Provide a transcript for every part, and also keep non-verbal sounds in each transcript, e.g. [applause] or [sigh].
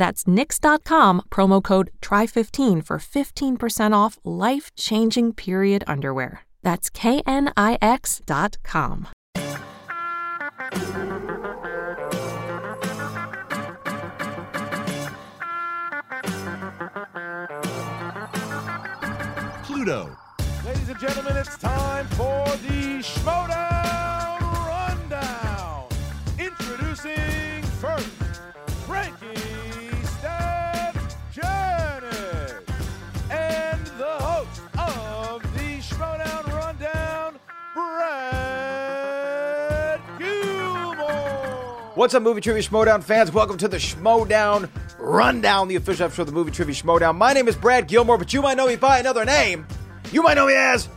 That's knix.com, promo code TRY15 for 15% off life changing period underwear. That's knix.com. Pluto. Ladies and gentlemen, it's time for the Schmoedown What's up, Movie Trivia Schmoedown fans? Welcome to the Schmoedown Rundown, the official episode of the Movie Trivia Schmoedown. My name is Brad Gilmore, but you might know me by another name. You might know me as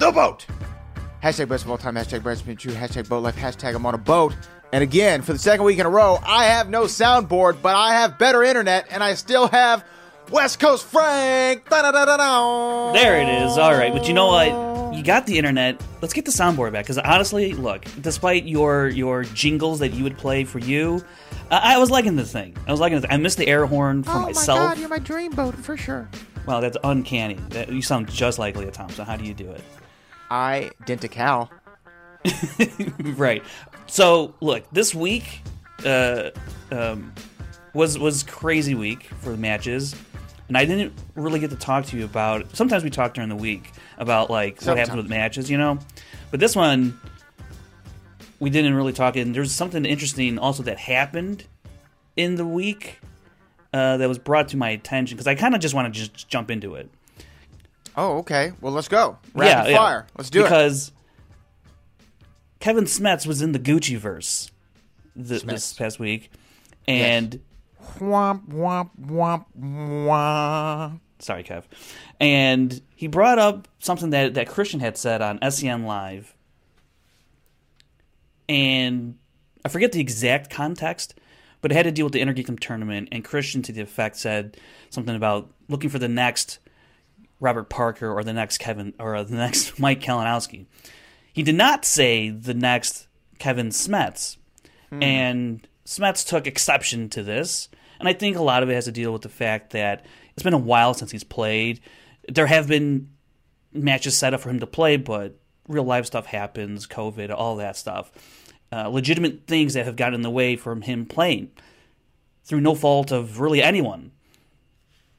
The Boat. Hashtag best of all time, hashtag Brad's been true, hashtag boat life, hashtag I'm on a boat. And again, for the second week in a row, I have no soundboard, but I have better internet, and I still have West Coast Frank. Da-da-da-da-da. There it is. All right, but you know what? You got the internet. Let's get the soundboard back. Because honestly, look, despite your your jingles that you would play for you, I, I was liking this thing. I was liking this. I missed the air horn for Oh myself. Oh my god, you're my dream boat for sure. Wow, that's uncanny. That, you sound just like Lea Thompson. How do you do it? Identical. [laughs] right. So look, this week uh, um, was was crazy week for the matches, and I didn't really get to talk to you about. Sometimes we talk during the week about like what happens with matches, you know. But this one, we didn't really talk. And there's something interesting also that happened in the week uh, that was brought to my attention because I kind of just want to just jump into it. Oh, okay. Well, let's go. Rapid yeah, fire. Yeah. Let's do it. because Kevin Smets was in the Gucci verse th- this past week, and Womp womp womp womp. sorry, Kev, and he brought up something that that Christian had said on SEN Live, and I forget the exact context, but it had to deal with the Inner Geekdom tournament, and Christian to the effect said something about looking for the next Robert Parker or the next Kevin or the next [laughs] Mike Kalinowski. He did not say the next Kevin Smets. Hmm. And Smets took exception to this. And I think a lot of it has to deal with the fact that it's been a while since he's played. There have been matches set up for him to play, but real life stuff happens, COVID, all that stuff. Uh, legitimate things that have gotten in the way from him playing through no fault of really anyone.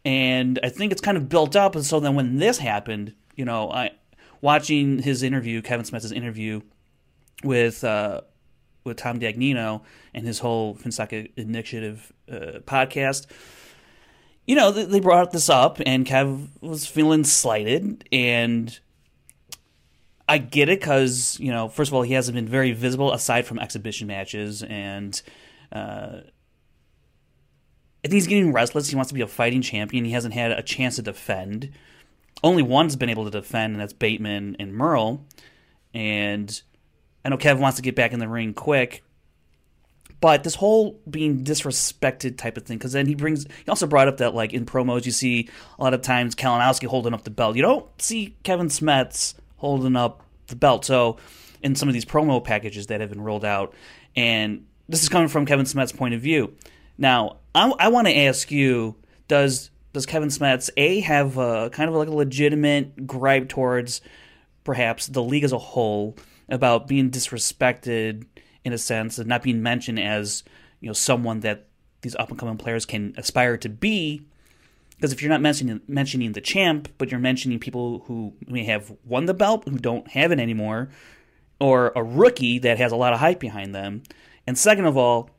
And I think it's kind of built up. And so then when this happened, you know, I watching his interview, Kevin Smets' interview with uh, with Tom Dagnino and his whole Fonseca Initiative uh, podcast. You know, they they brought this up, and Kev was feeling slighted, and I get it because you know, first of all, he hasn't been very visible aside from exhibition matches, and uh, I think he's getting restless. He wants to be a fighting champion. He hasn't had a chance to defend. Only one's been able to defend, and that's Bateman and Murrell. And I know Kev wants to get back in the ring quick, but this whole being disrespected type of thing, because then he brings, he also brought up that like in promos, you see a lot of times Kalinowski holding up the belt. You don't see Kevin Smets holding up the belt. So, in some of these promo packages that have been rolled out, and this is coming from Kevin Smets' point of view. Now, I, I want to ask you: Does does Kevin Smets a have a kind of like a legitimate gripe towards perhaps the league as a whole about being disrespected in a sense and not being mentioned as you know someone that these up and coming players can aspire to be? Because if you're not mentioning mentioning the champ, but you're mentioning people who may have won the belt who don't have it anymore, or a rookie that has a lot of hype behind them, and second of all,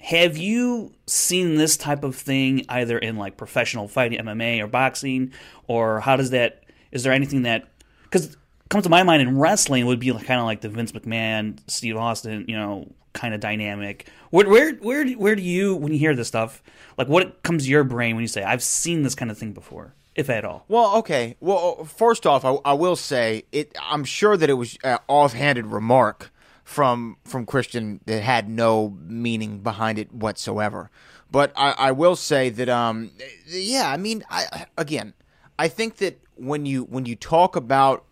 have you seen this type of thing either in like professional fighting, MMA, or boxing, or how does that? Is there anything that because comes to my mind in wrestling would be kind of like the Vince McMahon, Steve Austin, you know, kind of dynamic. Where where where where do you when you hear this stuff? Like what comes to your brain when you say I've seen this kind of thing before, if at all? Well, okay. Well, first off, I, I will say it. I'm sure that it was an offhanded remark from from Christian that had no meaning behind it whatsoever. But I, I will say that, um, yeah. I mean, I again, I think that when you when you talk about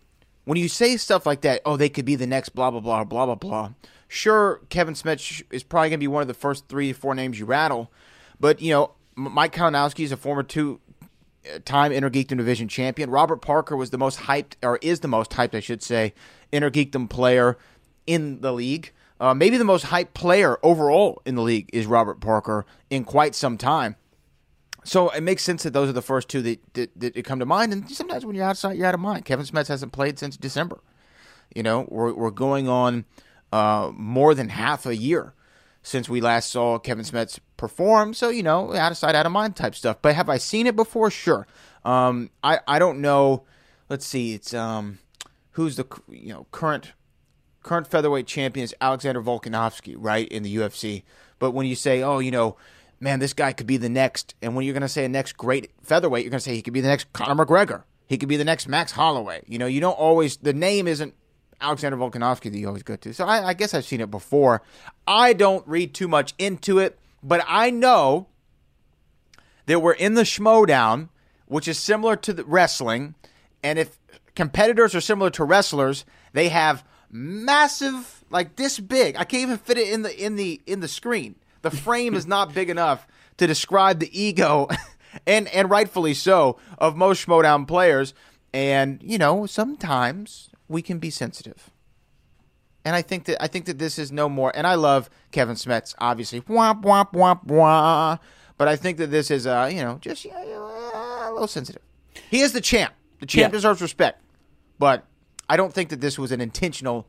when you say stuff like that, oh, they could be the next blah blah blah blah blah blah. Sure, Kevin Smets is probably going to be one of the first three four names you rattle, but you know, Mike Kalinowski is a former two uh, time Intergeekdom Division champion. Robert Parker was the most hyped, or is the most hyped, I should say, Intergeekdom player in the league. Uh, maybe the most hyped player overall in the league is Robert Parker in quite some time. So it makes sense that those are the first two that, that, that come to mind. And sometimes when you're outside, you're out of mind. Kevin Smets hasn't played since December. You know, we're, we're going on uh, more than half a year since we last saw Kevin Smets perform. So, you know, out of sight, out of mind type stuff. But have I seen it before? Sure. Um, I, I don't know. Let's see. It's um, who's the you know current current featherweight champion is Alexander Volkanovski, right, in the UFC. But when you say, oh, you know, man, this guy could be the next, and when you're going to say a next great featherweight, you're going to say he could be the next Conor McGregor. He could be the next Max Holloway. You know, you don't always, the name isn't Alexander Volkanovski that you always go to. So I, I guess I've seen it before. I don't read too much into it, but I know that we're in the Schmoedown, which is similar to the wrestling. And if competitors are similar to wrestlers, they have massive, like this big. I can't even fit it in the in the in the screen. The frame is not big enough to describe the ego, [laughs] and and rightfully so, of most Schmoedown players. And you know, sometimes we can be sensitive. And I think that I think that this is no more. And I love Kevin Smets, obviously. Womp womp womp womp. But I think that this is, uh, you know, just uh, a little sensitive. He is the champ. The champ Yeah. deserves respect. But I don't think that this was an intentional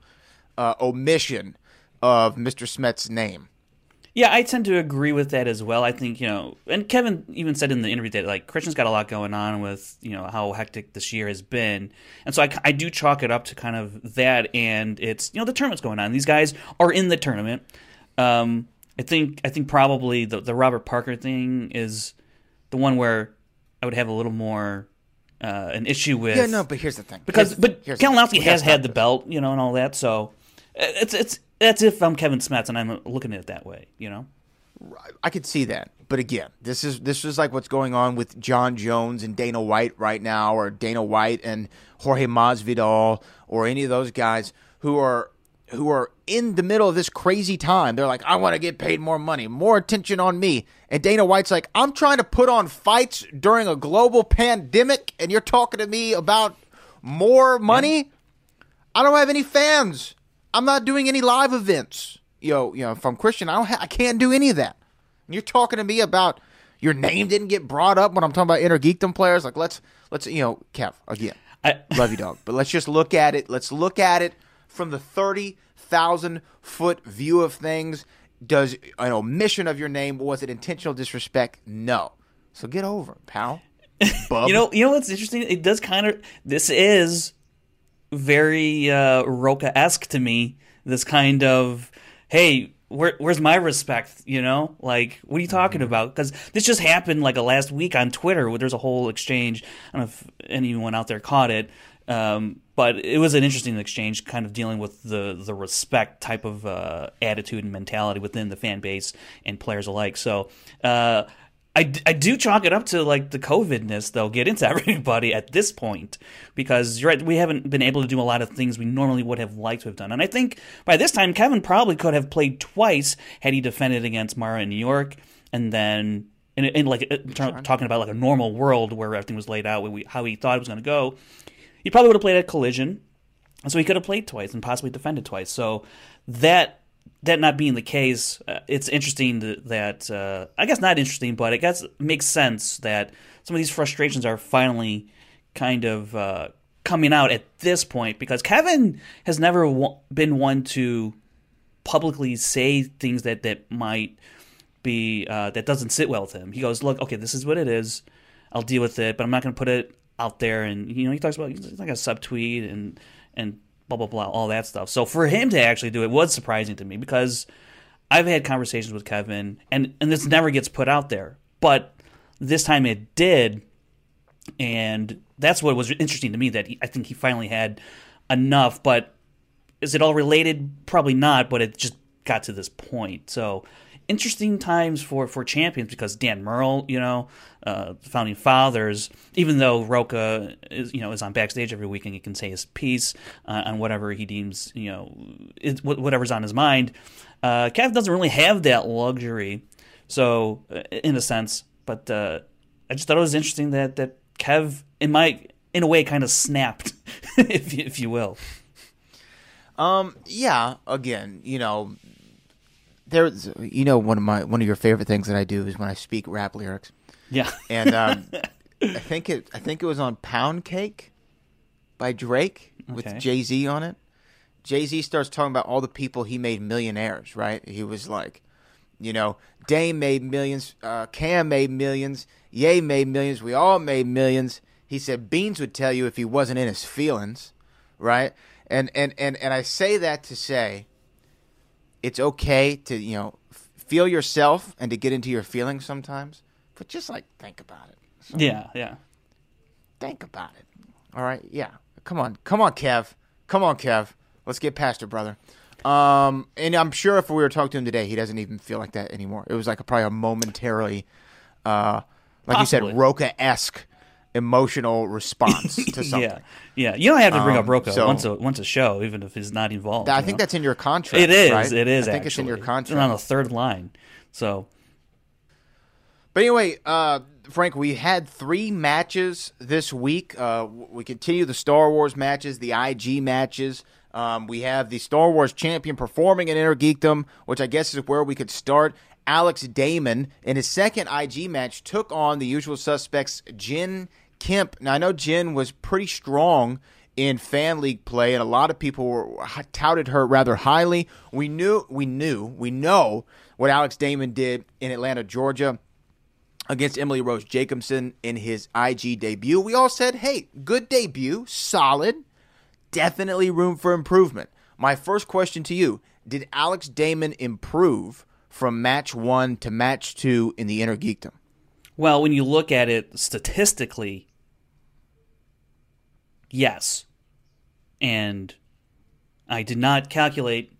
uh, omission of Mr. Smets' name. Yeah, I tend to agree with that as well. I think you know, and Kevin even said in the interview that like Christian's got a lot going on with you know how hectic this year has been, and so I, I do chalk it up to kind of that, and it's you know the tournament's going on. These guys are in the tournament. Um, I think I think probably the the Robert Parker thing is the one where I would have a little more uh, an issue with. Yeah, no, but here's the thing. because Here's- but. Kalinowski has had the belt, you know, and all that. So uh, it's it's that's if I'm Kevin Smets and I'm looking at it that way, you know. I could see that, but again, this is this is like what's going on with Jon Jones and Dana White right now, or Dana White and Jorge Masvidal, or any of those guys who are who are in the middle of this crazy time. They're like, I want to get paid more money, more attention on me, and Dana White's like, I'm trying to put on fights during a global pandemic, and you're talking to me about more money. I don't have any fans. I'm not doing any live events. Yo, you know, if I'm Christian, I don't ha- I can't do any of that. And you're talking to me about your name didn't get brought up when I'm talking about inner geekdom players. Like let's let's you know, Kev, again. I, [laughs] Love you, dog. But let's just look at it. Let's look at it from the thirty thousand foot view of things. Does an omission of your name was it intentional disrespect? No. So get over it, pal. Bub. [laughs] you know, you know what's interesting? It does kind of. This is very uh, Roca esque to me. This kind of, hey, where, where's my respect? You know, like what are you talking about? Because this just happened like a last week on Twitter. Where there's a whole exchange. I don't know if anyone out there caught it. Um, but it was an interesting exchange, kind of dealing with the the respect type of uh, attitude and mentality within the fan base and players alike. So uh, I, I do chalk it up to like the COVIDness though, get into [laughs] everybody at this point because you're right, we haven't been able to do a lot of things we normally would have liked to have done. And I think by this time, Kevin probably could have played twice had he defended against Mara in New York and then in, in like uh, talking about like a normal world where everything was laid out, we, how he thought it was going to go, he probably would have played at Collision, so he could have played twice and possibly defended twice. So that that not being the case, uh, it's interesting that, uh, I guess not interesting, but it guess makes sense that some of these frustrations are finally kind of uh, coming out at this point because Kevin has never w- been one to publicly say things that that might be uh, that doesn't sit well with him. He goes, "Look, okay, this is what it is. I'll deal with it, but I'm not going to put it out there." And you know, he talks about like a subtweet and and blah blah blah, all that stuff. So for him to actually do it was surprising to me because I've had conversations with Kevin, and and this never gets put out there, but this time it did, and that's what was interesting to me. That he, I think he finally had enough, but is it all related? Probably not, but it just got to this point. So interesting times for, for champions because Dan Murrell, you know, uh, founding fathers, even though Rocha is, you know, is on backstage every week and he can say his piece uh, on whatever he deems, you know, it, whatever's on his mind, uh, Kev doesn't really have that luxury. So, uh, in a sense, but uh, I just thought it was interesting that, that Kev, in my, in a way, kind of snapped, [laughs] if, if you will. Um. Yeah. Again, you know, there's you know one of my one of your favorite things that I do is when I speak rap lyrics. Yeah. And um, [laughs] I think it I think it was on Pound Cake by Drake with Okay. Jay Z on it. Jay Z starts talking about all the people he made millionaires. Right? He was like, you know, Dame made millions, uh, Cam made millions, Ye made millions, we all made millions. He said Beans would tell you if he wasn't in his feelings, right? And and and and I say that to say it's okay to you know f- feel yourself and to get into your feelings sometimes, but just like think about it. So Yeah, yeah. think about it. All right, yeah. Come on, come on, Kev. Come on, Kev. Let's get past it, brother. Um, and I'm sure if we were talking to him today, he doesn't even feel like that anymore. It was like a, probably a momentarily, uh, like Possibly. you said, Roca esque emotional response [laughs] to something. Yeah, yeah. You don't have to bring up Um, so- once a once a show, even if he's not involved. I think know? that's in your contract. it is. right? It is. I think it's in your actually. contract. on the third line. So But anyway, uh, Frank, we had three matches this week. Uh, we continue the Star Wars matches, the IG matches. Um, we have the Star Wars champion performing in Inner Geekdom, which I guess is where we could start. Alex Damon, in his second IG match, took on the usual suspects, Jen Kemp. Now, I know Jen was pretty strong in fan league play, and a lot of people were touted her rather highly. We knew, we knew, we know what Alex Damon did in Atlanta, Georgia against Emily Rose Jacobson in his IG debut. We all said, hey, good debut, solid, definitely room for improvement. My first question to you Did Alex Damon improve from match one to match two in the Inner Geekdom? Well, when you look at it statistically, yes. And I did not calculate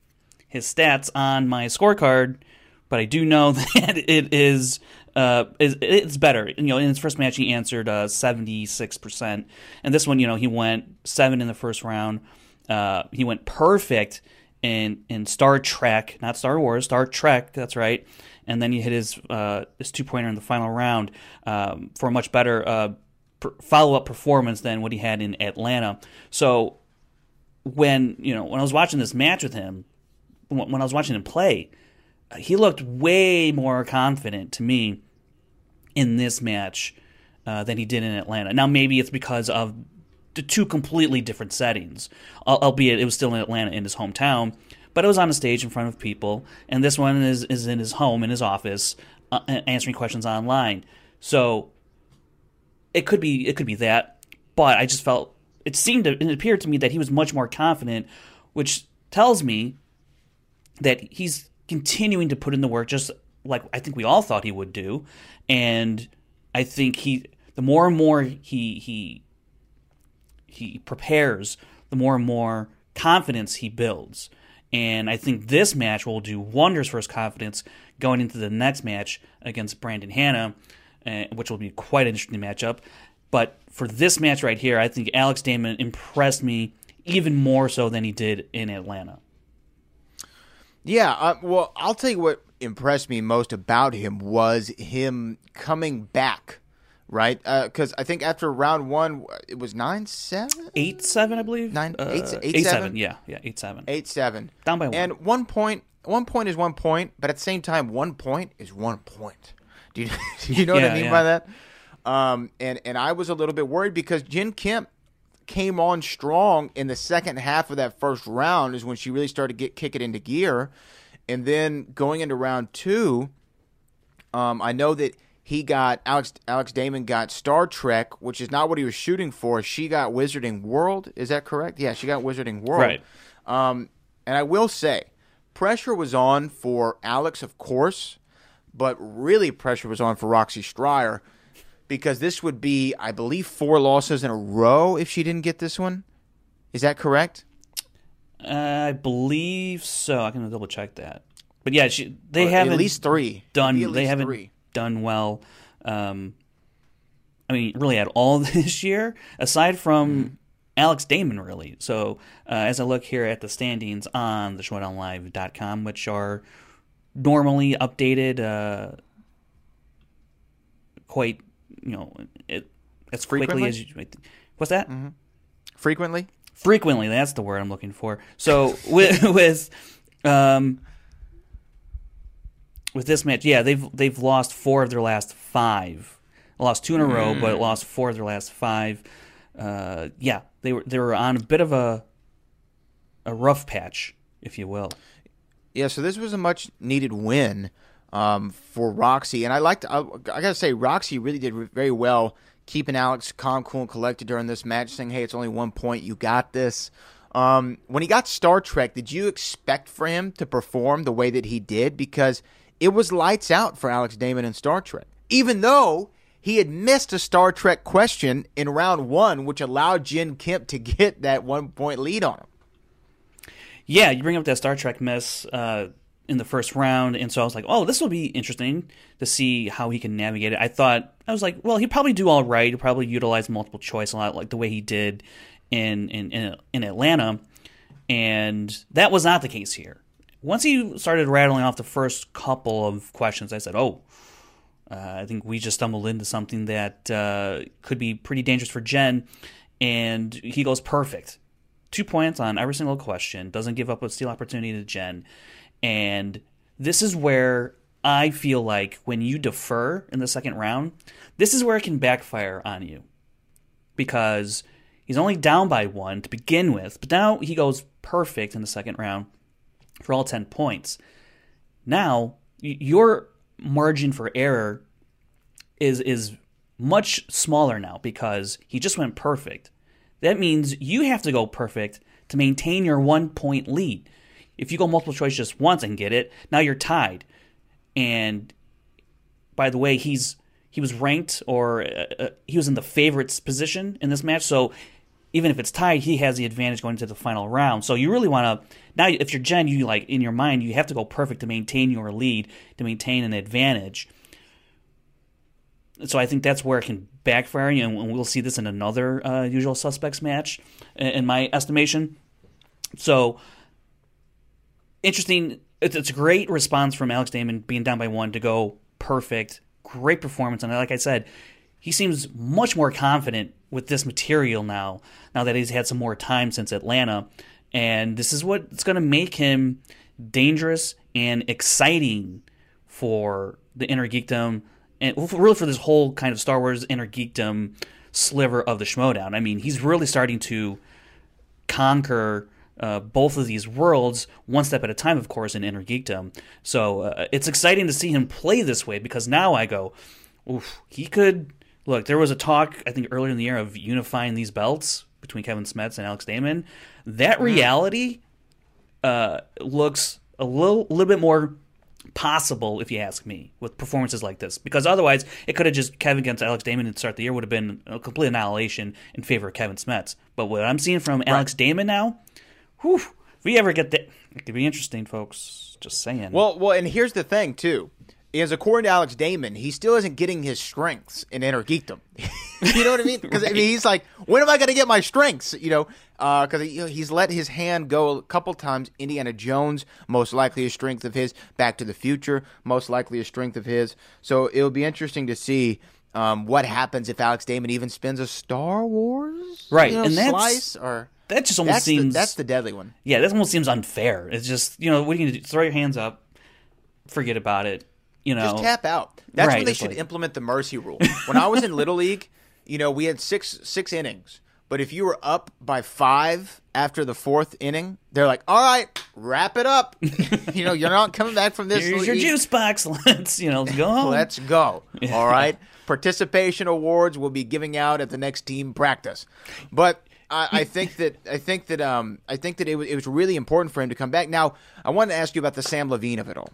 his stats on my scorecard, but I do know [laughs] that it is uh, is it's better. You know, in his first match, he answered seventy six percent, and this one, you know, he went seven in the first round. Uh, he went perfect in in Star Trek, not Star Wars, Star Trek. That's right. And then he hit his uh, his two pointer in the final round um, for a much better uh, per- follow up performance than what he had in Atlanta. So when you know when I was watching this match with him, when I was watching him play, he looked way more confident to me in this match uh, than he did in Atlanta. Now maybe it's because of the two completely different settings, albeit it was still in Atlanta in his hometown. But it was on a stage in front of people, and this one is is in his home in his office, uh, answering questions online. So it could be it could be that, but I just felt it seemed it appeared to me that he was much more confident, which tells me that he's continuing to put in the work just like I think we all thought he would do. And I think he the more and more he he he prepares, the more and more confidence he builds. And I think this match will do wonders for his confidence going into the next match against Brandon Hanna. uh, which will be quite an interesting matchup. But for this match right here, I think Alex Damon impressed me even more so than he did in Atlanta. Yeah, uh, well, I'll tell you what impressed me most about him was him coming back, right? Because I think after round one, it was nine seven, Eight seven, I believe. Nine- uh, eight- eight, eight seven? seven. Yeah, yeah, eight seven. eight seven, Down by one. and one point. One point is one point, but at the same time, one point is one point. Do you, [laughs] do you know what I mean yeah. by that? Um, and and I was a little bit worried because Jen Kemp came on strong in the second half of that first round is when she really started to get kick it into gear, and then going into round two, um, I know that he got Alex Alex Damon got Star Trek, which is not what he was shooting for. She got Wizarding World. Is that correct? Yeah, she got Wizarding World. Right. Um, and I will say, pressure was on for Alex, of course, but really pressure was on for Roxy Striar because this would be, I believe, four losses in a row if she didn't get this one. Is that correct? Uh, I believe so. I can double check that. But yeah, she, they Or haven't at least three. done. At They haven't three. Done well. Um, I mean, really at all [laughs] this year, aside from Mm-hmm. Alex Damon, really. So uh, as I look here at the standings on the ShowdownLive.com, which are normally updated uh, quite, you know, it, as quickly Frequently? as you. What's that? Frequently? frequently that's the word i'm looking for so [laughs] with with um with this match yeah they've they've lost four of their last five lost two in a row but lost four of their last five uh yeah they were they were on a bit of a a rough patch if you will Yeah, so this was a much needed win um, for Roxy, and I like to, I, I gotta say Roxy really did very well keeping Alex calm, cool, and collected during this match, saying, "Hey, it's only one point. You got this." Um, when he got Star Trek, did you expect for him to perform the way that he did? Because it was lights out for Alex Damon in Star Trek, even though he had missed a Star Trek question in round one, which allowed Jen Kemp to [laughs] get that one point lead on him. Yeah, you bring up that Star Trek miss uh, in the first round, and so I was like, oh, this will be interesting to see how he can navigate it. I thought I was like, well, he'd probably do all right. He'll probably utilize multiple choice a lot, like the way he did in in in, in Atlanta, and that was not the case here. Once he started rattling off the first couple of questions, I said, oh. Uh, I think we just stumbled into something that uh, could be pretty dangerous for Jen, and he goes perfect two points on every single question, doesn't give up a steal opportunity to Jen. And this is where I feel like when you defer in the second round, this is where it can backfire on you. Because he's only down by one to begin with, but now he goes perfect in the second round for all 10 points. Now, your margin for error is is much smaller now because he just went perfect. That means you have to go perfect to maintain your one point lead. If you go multiple choice just once and get it, now you're tied. And by the way, he's he was ranked or uh, uh, he was in the favorites position in this match, so even if it's tied, he has the advantage going into the final round. So you really want to now if you're Jen, you like in your mind you have to go perfect to maintain your lead, to maintain an advantage. So I think that's where it can backfire and we'll see this in another uh, usual suspects match, in my estimation. So interesting. It's a great response from Alex Damon being down by one to go perfect. Great performance, and like I said, he seems much more confident with this material now. Now that he's had some more time since Atlanta, and this is what's going to make him dangerous and exciting for the inner geekdom and really for this whole kind of Star Wars inner geekdom sliver of the Schmoedown. I mean, he's really starting to conquer uh, both of these worlds one step at a time, of course, in inner geekdom. So uh, it's exciting to see him play this way because now I go, oof, he could. Look, there was a talk, I think, earlier in the year of unifying these belts between Kevin Smets and Alex Damon. That reality uh, looks a little, little bit more possible, if you ask me, with performances like this. Because otherwise, it could have just Kevin against Alex Damon to start the year would have been a complete annihilation in favor of Kevin Smets. But what I'm seeing from Alex Damon now, whew, if we ever get that, it could be interesting, folks. Just saying. Well, well, and here's the thing too. Is according to Alex Damon, he still isn't getting his strengths in Inner Geekdom. [laughs] you know what I mean? Because I mean, he's like, when am I going to get my strengths? You know, because he, know, he's let his hand go a couple times. Indiana Jones, most likely a strength of his. Back to the Future, most likely a strength of his. So it'll be interesting to see. Um, what happens if Alex Damon even spins a Star Wars Right, you know, and that's- slice or That just almost that's seems the, that's the deadly one. yeah, that almost seems unfair. It's just you know what are you gonna do? Throw your hands up, forget about it. You know, Just tap out. That's Right, when they should like- implement the mercy rule. When I was in little league, [laughs] you know, we had six six innings. But if you were up by five after the fourth inning, they're like, "All right, wrap it up." [laughs] you know, you're not coming back from this. here's your juice box. [laughs] Let's you know let's go. Let's go. All right. Participation awards will be giving out at the next team practice. But I, I think that I think that um I think that it was, it was really important for him to come back. Now I wanted to ask you about the Sam Levine of it all.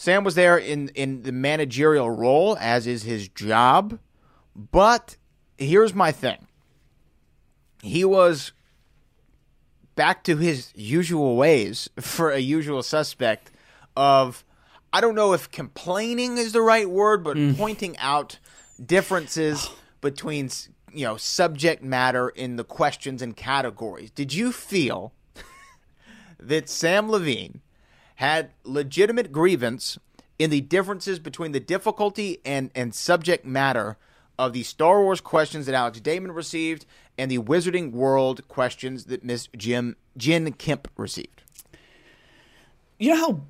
Sam was there in in the managerial role as is his job, but here's my thing. He was back to his usual ways [laughs] for a usual suspect of I don't know if complaining is the right word, but mm. pointing out differences [sighs] between you know subject matter in the questions and categories. Did you feel [laughs] that Sam Levine had legitimate grievance in the differences between the difficulty and, and subject matter of the Star Wars questions that Alex Damon received and the Wizarding World questions that Miss Jim Jin Kemp received. you know how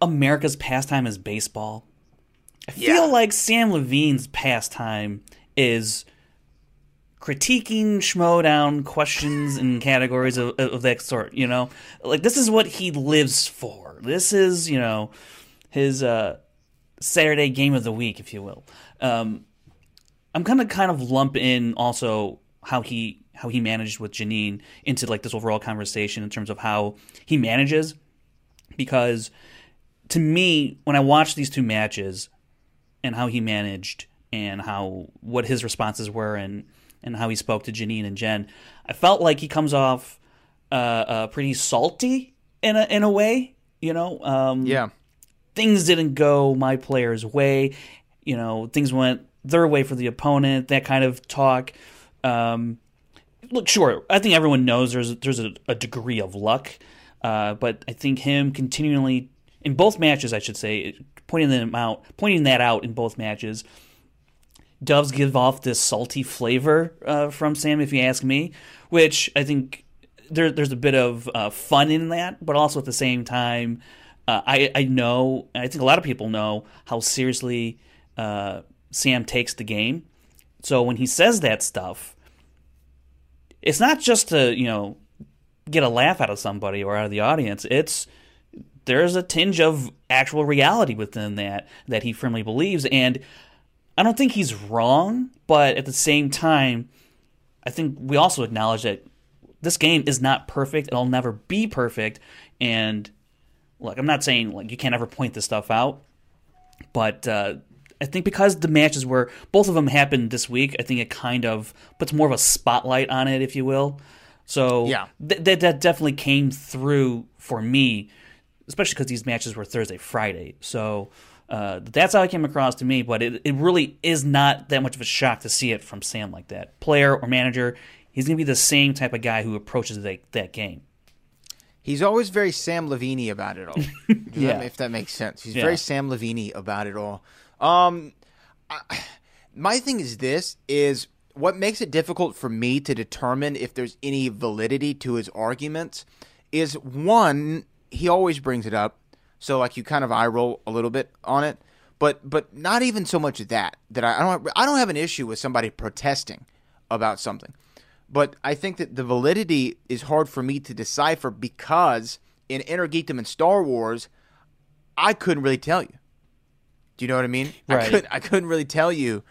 America's pastime is baseball? I Yeah. feel like Sam Levine's pastime is critiquing schmoedown questions and categories of, of that sort, you know? Like, this is what he lives for. This is, you know, his uh, Saturday game of the week, if you will. Um, I'm gonna kind of lump in also how he how he managed with Janine into like this overall conversation in terms of how he manages because to me when I watched these two matches and how he managed and how what his responses were and and how he spoke to Janine and Jen, I felt like he comes off uh, uh, pretty salty in a in a way, you know. Um, Yeah. things didn't go my player's way. You know, things went their way for the opponent. That kind of talk. Um, look, sure, I think everyone knows there's there's a, a degree of luck, uh, but I think him continually in both matches, I should say, pointing them out, pointing that out in both matches, does give off this salty flavor uh, from Sam, if you ask me, which I think there, there's a bit of uh, fun in that, but also at the same time, uh, I, I know, I think a lot of people know how seriously uh, Sam takes the game. So when he says that stuff, it's not just to you know get a laugh out of somebody or out of the audience. It's there's a tinge of actual reality within that that he firmly believes, and I don't think he's wrong. But at the same time, I think we also acknowledge that this game is not perfect. It'll never be perfect, and look, I'm not saying like you can't ever point this stuff out, but uh, I think because the matches were both of them happened this week, I think it kind of puts more of a spotlight on it, if you will. So Yeah. th- that that definitely came through for me, especially because these matches were Thursday, Friday. So. Uh, that's how it came across to me, but it, it really is not that much of a shock to see it from Sam like that. Player or manager, he's going to be the same type of guy who approaches that, that game. He's always very Sam Levine about it all. [laughs] Yeah. if that makes sense. He's Yeah. very Sam Levine about it all. Um, I, my thing is this: is what makes it difficult for me to determine if there's any validity to his arguments. Is one, he always brings it up, so like you kind of eye roll a little bit on it, but but not even so much that that I, I don't I don't have an issue with somebody protesting about something. But I think that the validity is hard for me to decipher because in Inner Geekdom and Star Wars, I couldn't really tell you. Do you know what I mean? I Right. couldn't I couldn't really tell you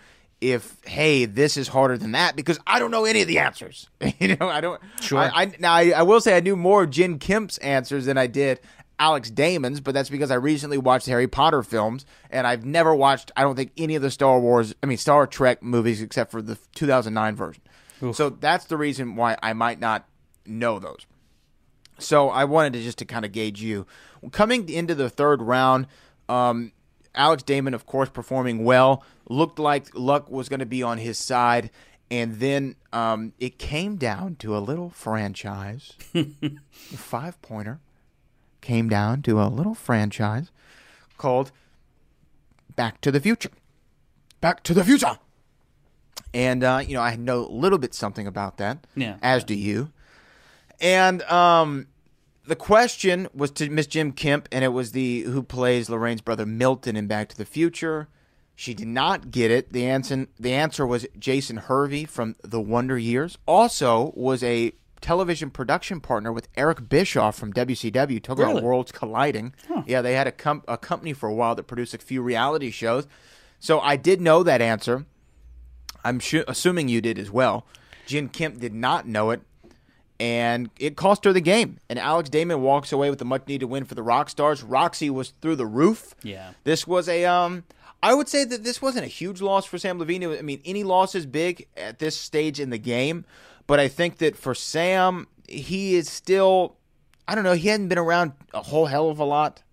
if hey, this is harder than that because I don't know any of the answers. [laughs] you know, I don't Sure. I, I now I, I will say I knew more of Jen Kemp's answers than I did Alex Damon's, but that's because I recently watched Harry Potter films and I've never watched I don't think any of the Star Wars I mean Star Trek movies except for the 2009 version. So that's the reason why I might not know those. So I wanted to just to kind of gauge you coming into the third round. Um, Alex Damon, of course, performing well. Looked like luck was going to be on his side. And then um, it came down to a little franchise, [laughs] five pointer, came down to a little franchise called Back to the Future. Back to the Future. And, uh, you know, I know a little bit something about that, Yeah. as do you. And um, the question was to Miss Jim Kemp, and it was the who plays Lorraine's brother Milton in Back to the Future. She did not get it. The answer, the answer was Jason Hervey from The Wonder Years. Also, was a television production partner with Eric Bischoff from WCW. Talk Really? about worlds colliding. Yeah, they had a, com- a company for a while that produced a few reality shows. So I did know that answer. I'm sure, assuming you did as well. Jim Kemp did not know it, and it cost her the game. And Alex Damon walks away with a much needed win for the Rock Stars. Roxy was through the roof. Yeah. This was a um I would say that this wasn't a huge loss for Sam Levine. I mean, any loss is big at this stage in the game, but I think that for Sam, he is still I don't know, he hadn't been around a whole hell of a lot.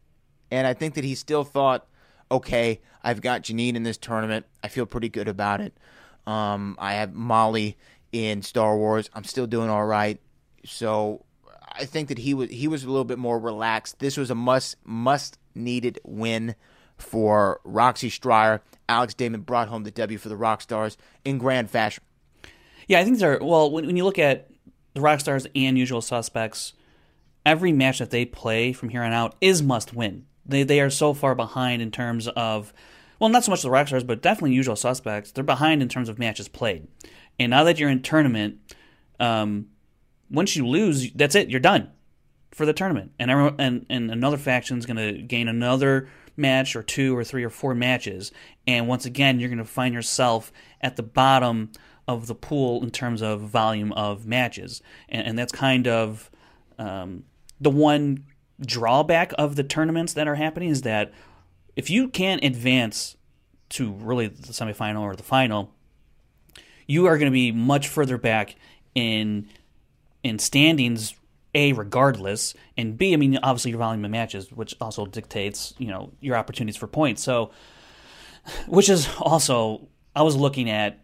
And I think that he still thought, okay, I've got Janine in this tournament. I feel pretty good about it. Um, I have Molly in Star Wars. I'm still doing all right. So I think that he was he was a little bit more relaxed. This was a must must needed win for Roxy Striar. Alex Damon brought home the W for the Rock Stars in grand fashion. Yeah, I think they're well. When, when you look at the Rockstars and Usual Suspects, every match that they play from here on out is must win. They they are so far behind in terms of well, not so much the Rockstars, but definitely Usual Suspects. They're behind in terms of matches played. And now that you're in tournament, um, once you lose, that's it. You're done for the tournament, and everyone, and and another faction's going to gain another match or two or three or four matches, and once again you're going to find yourself at the bottom of the pool in terms of volume of matches, and, and that's kind of um, the one drawback of the tournaments that are happening is that if you can't advance to really the semifinal or the final, you are going to be much further back in in standings a regardless and b i mean obviously your volume of matches which also dictates you know your opportunities for points. So which is also i was looking at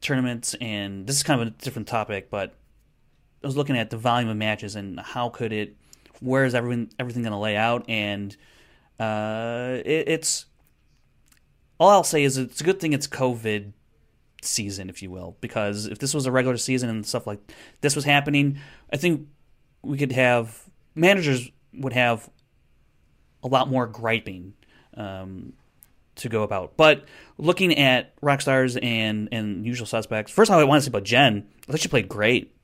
tournaments and this is kind of a different topic but i was looking at the volume of matches and how could it where is everything everything going to lay out? And uh it, it's all i'll say is it's a good thing it's covid season, if you will, because if this was a regular season and stuff like this was happening, I think we could have managers would have a lot more griping um, to go about. But looking at Rockstars and and Usual Suspects, first of all I want to say about Jen, I thought she played great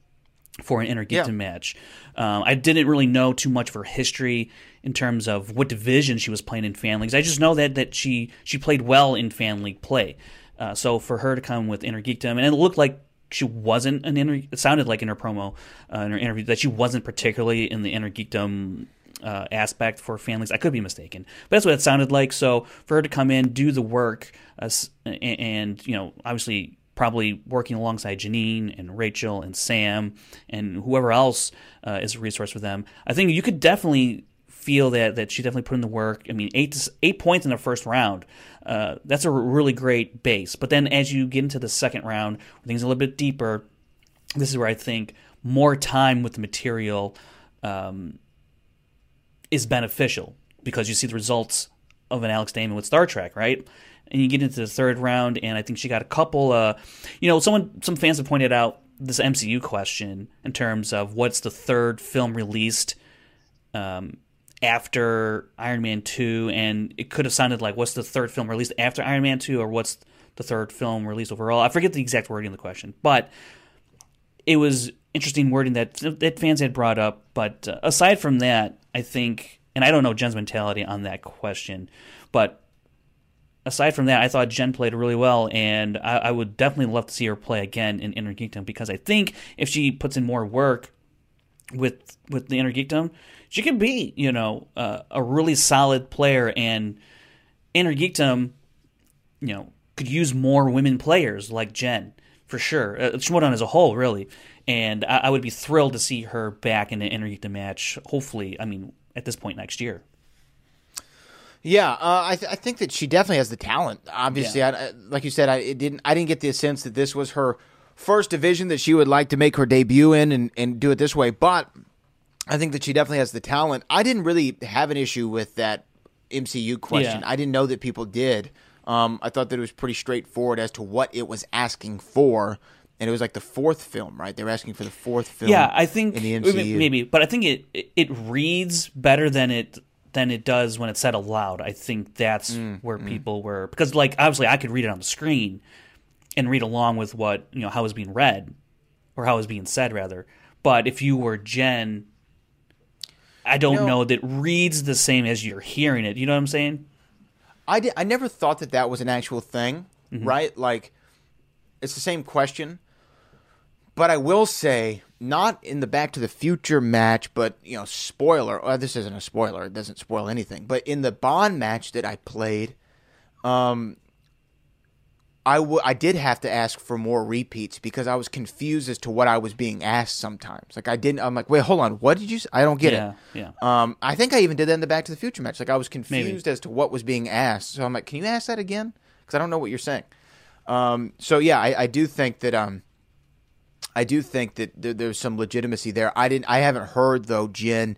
for an Inner Geekdom Yeah. match. Um, I didn't really know too much of her history in terms of what division she was playing in fan leagues. I just know that that she she played well in fan league play. Uh, so for her to come with Inner Geekdom, and it looked like she wasn't an inner. It sounded like in her promo, uh, in her interview, that she wasn't particularly in the Inner Geekdom uh, aspect for families. I could be mistaken, but that's what it sounded like. So for her to come in, do the work, uh, and, and you know, obviously probably working alongside Janine and Rachel and Sam and whoever else uh, is a resource for them, I think you could definitely feel that that she definitely put in the work. I mean, eight eight points in the first round. Uh, that's a really great base. But then as you get into the second round, things a little bit deeper, this is where I think more time with the material um, is beneficial because you see the results of an Alex Damon with Star Trek, right? And you get into the third round, and I think she got a couple. Uh, you know, someone, some fans have pointed out this MCU question in terms of what's the third film released um, after Iron Man two, and it could have sounded like what's the third film released after Iron Man two, or what's the third film released overall. I forget the exact wording of the question, but it was interesting wording that that fans had brought up. But uh, aside from that, I think, and I don't know Jen's mentality on that question, but aside from that, I thought Jen played really well, and I, I would definitely love to see her play again in Inner Geekdom because I think if she puts in more work with with the Inner Geekdom, she could be you know uh, a really solid player, and Inner Geekdom, you know, could use more women players like Jen for sure. Uh, Schmoedown as a whole, really, and I, I would be thrilled to see her back in an Inner Geekdom match. Hopefully, I mean at this point next year. Yeah, uh, I, th- I think that she definitely has the talent. Obviously, I, I- like you said, I it didn't. I didn't get the sense that this was her first division that she would like to make her debut in and, and do it this way. But I think that she definitely has the talent. I didn't really have an issue with that MCU question. Yeah. I didn't know that people did. Um, I thought that it was pretty straightforward as to what it was asking for, and it was like the fourth film, right? They were asking for the fourth film. Yeah, I think in the maybe- MCU. maybe, but I think it- it reads better than it than it does when it's said aloud. I think that's Mm, where people were because, like, obviously, I could read it on the screen and read along with what you know how it was being read or how it was being said, rather. But if you were Jen, I don't know- know that reads the same as you're hearing it. You know what I'm saying? I did, I never thought that that was an actual thing, Mm-hmm. right? Like, it's the same question. But I will say, not in the Back to the Future match, but you know, spoiler. Well, this isn't a spoiler; it doesn't spoil anything. But in the Bond match that I played, um, I w- I did have to ask for more repeats because I was confused as to what I was being asked. Sometimes, like I didn't. I'm like, wait, hold on, what did you? I don't get Yeah, it. yeah. Um, I think I even did that in the Back to the Future match. Like I was confused as to what was being asked. So I'm like, can you ask that again? Because I don't know what you're saying. Um, so yeah, I, I do think that um, I do think that there, there's some legitimacy there. I didn't. I haven't heard though, Jen,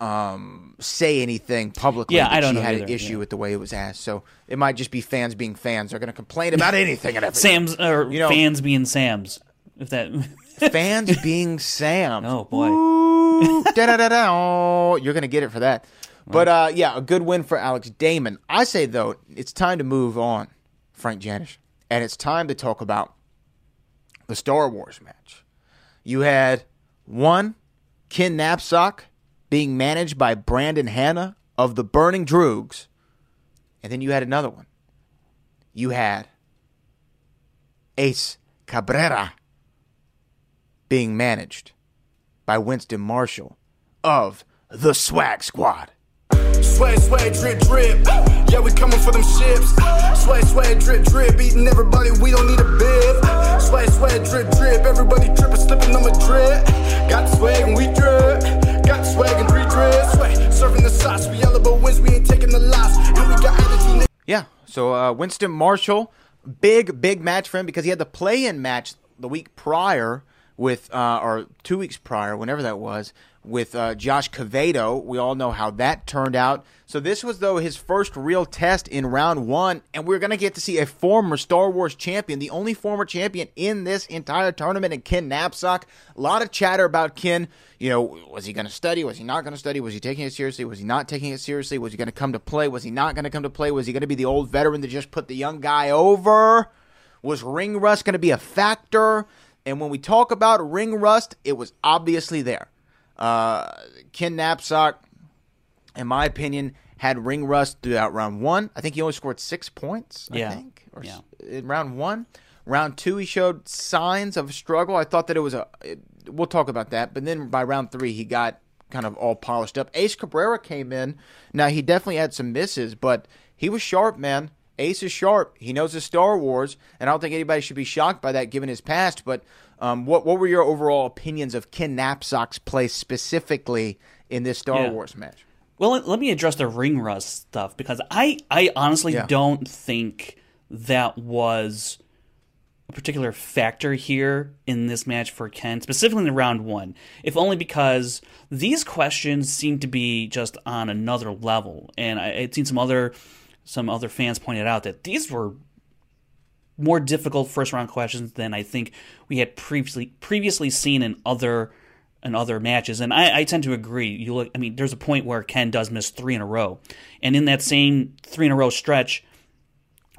um, say anything publicly. Yeah, that I don't she know had an issue yeah. with the way it was asked. So it might just be fans being fans. They're going to complain about anything and everything. Sam's or You know- fans being Sam's. If that. [laughs] fans being Sam. oh boy. Ooh, [laughs] da-da-da-da, oh, you're going to get it for that. But uh, yeah, a good win for Alex Damon. I say, though, it's time to move on, Frank Janish. And it's time to talk about the Star Wars match. You had one, Ken Napzok being managed by Brandon Hanna of the Burning Droogs. And then you had another one. You had Ace Cabrera being managed by Winston Marshall of the Swag Squad. Swag, swag, drip, drip. Yeah, we coming for them ships. Swag, swag, drip, drip. Eating everybody, we don't need a bib. Swag, swag, drip, drip. Everybody dripping, slipping on my drip. Got swag and we drip. Got swag and three drip. Swag, serving the sauce. We yellow but wins, we ain't taking the loss. And we got attitude. Yeah, so uh, Winston Marshall, big, big match for him because he had the play in match the week prior with, uh, or two weeks prior, whenever that was, with uh, Josh Cavedo. We all know how that turned out. So this was, though, his first real test in round one, and we're to get to see a former Star Wars champion, the only former champion in this entire tournament, and Ken Napzok. A lot of chatter about Ken. You know, was he to study? Was he not to study? Was he taking it seriously? Was he not taking it seriously? Was he to come to play? Was he not to come to play? Was he to be the old veteran that just put the young guy over? Was ring rust to be a factor? And when we talk about ring rust, it was obviously there. Uh, Ken Napzok, in my opinion, had ring rust throughout round one. I think he only scored six points. I Yeah. think, or Yeah. in round one. Round two, he showed signs of struggle. I thought that it was a. It, we'll talk about that. But then by round three, he got kind of all polished up. Ace Cabrera came in. Now he definitely had some misses, but he was sharp, man. Ace is sharp. He knows his Star Wars, and I don't think anybody should be shocked by that given his past. But um, what what were your overall opinions of Ken Napzok's play specifically in this Star Yeah. Wars match? Well, let, let me address the ring rust stuff because I, I honestly Yeah. don't think that was a particular factor here in this match for Ken, specifically in round one. If only because these questions seem to be just on another level, and I, I'd seen some other some other fans pointed out that these were more difficult first round questions than I think we had previously previously seen in other in other matches. And I, I tend to agree. You look I mean, there's a point where Ken does miss three in a row. And in that same three in a row stretch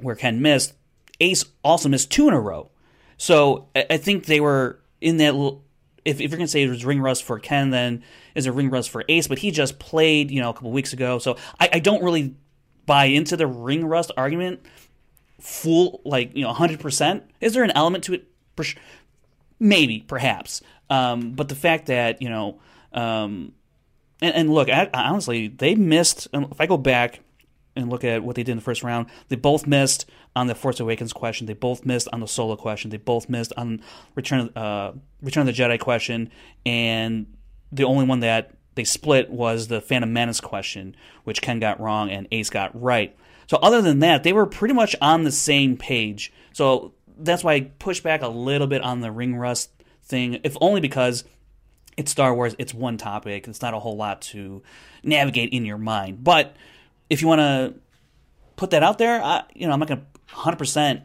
where Ken missed, Ace also missed two in a row. So I, think they were in that little if, if you're gonna say it was ring rust for Ken, then is a ring rust for Ace, but he just played, you know, a couple weeks ago. So I, I don't really buy into the ring rust argument full like you know 100% is there an element to it? Maybe perhaps. Um, but the fact that you know um, and, and look I, honestly they missed if i go back and look at what they did in the first round they both missed on the force awakens question. They both missed on the solo question. They both missed on return uh, return of the jedi question. And the only one that they split was the Phantom Menace question, which Ken got wrong and Ace got right. So other than that, they were pretty much on the same page. So that's why I push back a little bit on the ring rust thing, if only because it's Star Wars, it's one topic, it's not a whole lot to navigate in your mind. But if you want to put that out there, I, you know, I'm not going to 100%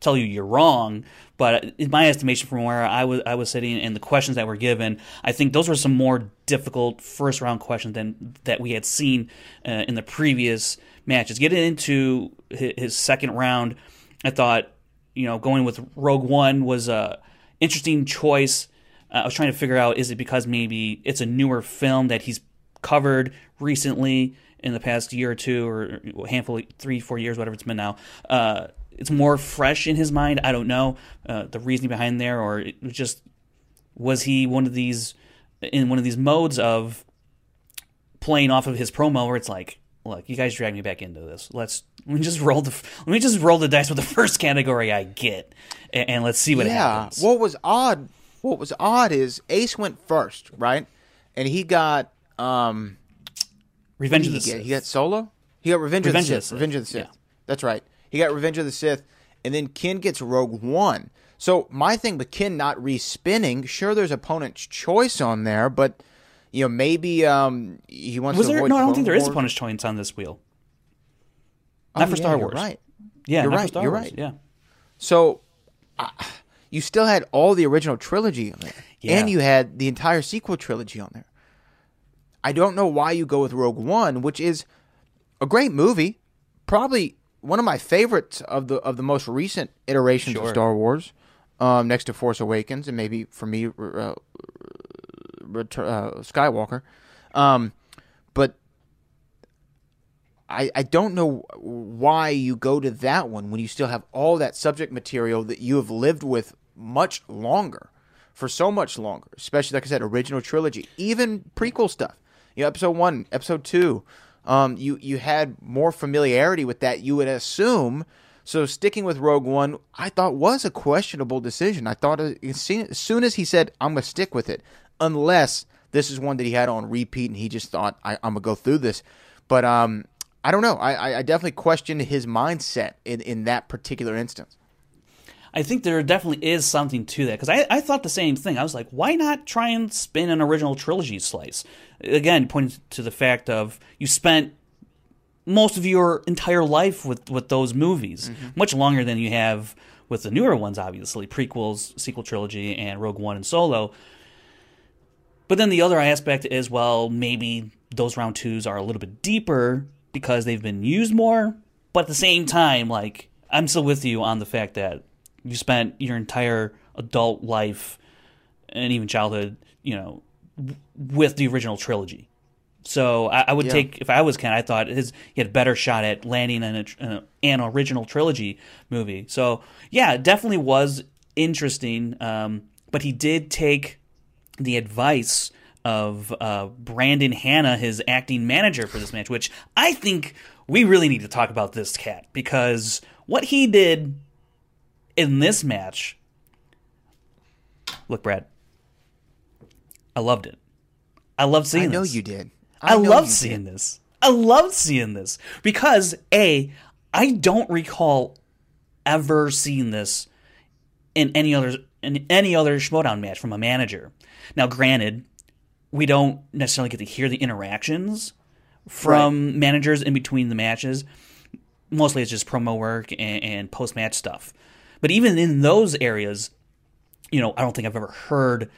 tell you you're wrong, but in my estimation, from where I was I was sitting and the questions that were given, I think those were some more difficult first round questions than that we had seen uh, in the previous matches. Getting into his, second round, I thought you know going with Rogue One was a interesting choice. Uh, I was trying to figure out is it because maybe it's a newer film that he's covered recently in the past year or two or handful, three, four years, whatever it's been now. Uh, it's more fresh in his mind. I don't know uh, the reasoning behind there, or it was just was he one of these in one of these modes of playing off of his promo where it's like, look, you guys drag me back into this. Let's let me just roll the [laughs] let me just roll the dice with the first category I get, and, and let's see what happens. yeah. happens. What was odd? What was odd is Ace went first, right? And he got um, Revenge of the? Sith. He got Solo. He got Revenge, Revenge of the. Sith. Revenge of the Sith. Yeah. That's right. He got Revenge of the Sith, and then Ken gets Rogue One. So my thing with Ken not respinning, sure, there's opponent's choice on there, but you know maybe um he wants Was to there? avoid No, I don't think there is opponent's choice on this wheel. Oh, Not for yeah, Star you're Wars. Right. Yeah, You're right, you're Wars. right. Yeah. So uh, you still had all the original trilogy on there, Yeah. and you had the entire sequel trilogy on there. I don't know why you go with Rogue One, which is a great movie, probably one of my favorites of the of the most recent iterations of Star Wars, um, next to Force Awakens, and maybe for me, uh, uh, Skywalker. Um, but I, I don't know why you go to that one when you still have all that subject material that you have lived with much longer, for so much longer. Especially like I said, original trilogy, even prequel stuff. You know, episode one, episode two. Um, you you had more familiarity with that. You would assume. So sticking with Rogue One, I thought was a questionable decision. I thought as soon as he said, "I'm gonna stick with it," unless this is one that he had on repeat and he just thought, I, "I'm gonna go through this." But um, I don't know. I, I- I definitely questioned his mindset in, in that particular instance. I think there definitely is something to that because I, I thought the same thing. I was like, why not try and spin an original trilogy slice? Again, pointing to the fact of you spent most of your entire life with, with those movies, mm-hmm. much longer than you have with the newer ones, obviously prequels, sequel trilogy, and Rogue One and Solo. But then the other aspect is, well, maybe those round twos are a little bit deeper because they've been used more. But at the same time, like, I'm still with you on the fact that you spent your entire adult life and even childhood, you know, w- with the original trilogy. So I, I would Yeah. take, if I was Ken, I thought his he had a better shot at landing an, an, an original trilogy movie. So yeah, it definitely was interesting. Um, but he did take the advice of uh, Brandon Hanna, his acting manager for this match, which I think we really need to talk about this cat because what he did in this match. Look, Brad, I loved it. I loved seeing this. I know this. you did. I, know loved seeing did. this. I loved seeing this because a I don't recall ever seeing this in any other in any other Schmoedown match from a manager. Now, granted, we don't necessarily get to hear the interactions from managers in between the matches. Mostly, it's just promo work and, and post match stuff. But even in those areas, you know, I don't think I've ever heard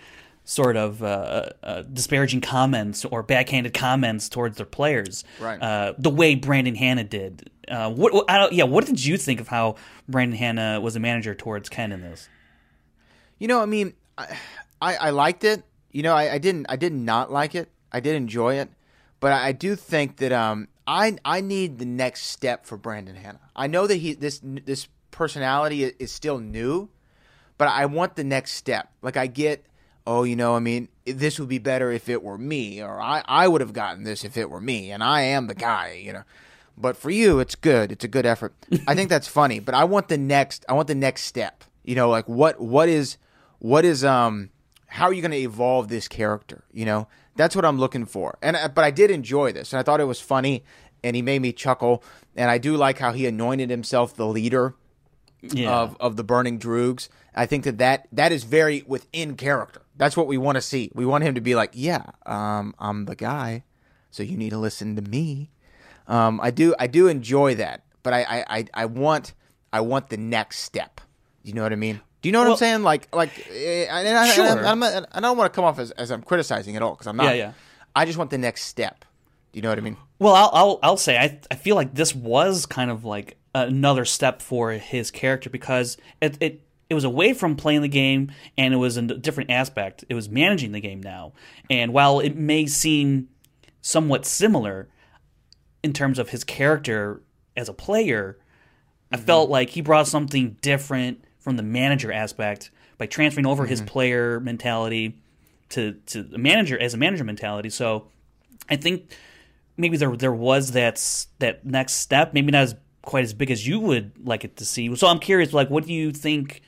sort of uh, uh, disparaging comments or backhanded comments towards their players, Right. Uh, the way Brandon Hanna did. Uh, what, what- I don't, yeah, what did you think of how Brandon Hanna was a manager towards Ken in this? You know, I mean, I, I, I liked it. You know, I, I didn't I did not like it. I did enjoy it, but I, I do think that um I I need the next step for Brandon Hanna. I know that he this this personality is, still new, but I want the next step. Like I get, oh, you know, I mean, this would be better if it were me, or I I would have gotten this if it were me, and I am the guy, you know. But for you, it's good. It's a good effort. [laughs] I think that's funny, but I want the next. I want the next step. You know, like what what is what is um how are you going to evolve this character? You know, that's what I'm looking for. And uh, but I did enjoy this, and I thought it was funny, and he made me chuckle. And I do like how he anointed himself the leader Yeah. of of the burning droogs. I think that that that is very within character. That's what we want to see. We want him to be like, yeah, um, I'm the guy, so you need to listen to me. Um, I do I do enjoy that, but I I, I, I want I want the next step. You know what I mean? Do you know what Well- I'm saying? Like like, eh, and I, Sure. and I'm I don't want to come off as, as I'm criticizing at all because I'm not. Yeah, yeah. I just want the next step. Do you know what I mean? Well, I'll, I'll I'll say I I feel like this was kind of like another step for his character because it it it was away from playing the game and it was a different aspect. It was managing the game now, and while it may seem somewhat similar in terms of his character as a player, I mm-hmm. felt like he brought something different from the manager aspect by transferring over his mm-hmm. player mentality to to the manager as a manager mentality. So I think maybe there there was that that next step, maybe not as quite as big as you would like it to see. So I'm curious, like, what do you think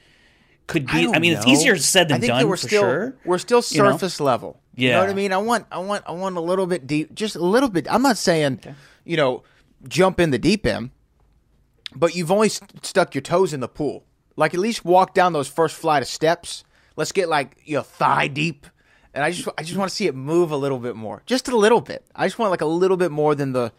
could be? I, don't mean, it's know. easier said than I think done we're for still, sure. We're still you know? surface level. You know Yeah. what I mean? I want I want I want a little bit deep just a little bit. I'm not saying, you know, jump in the deep end, but you've only st- stuck your toes in the pool. Like at least walk down those first flight of steps. Let's get like, you know, thigh deep. And I just I just want to see it move a little bit more. Just a little bit. I just want like a little bit more than the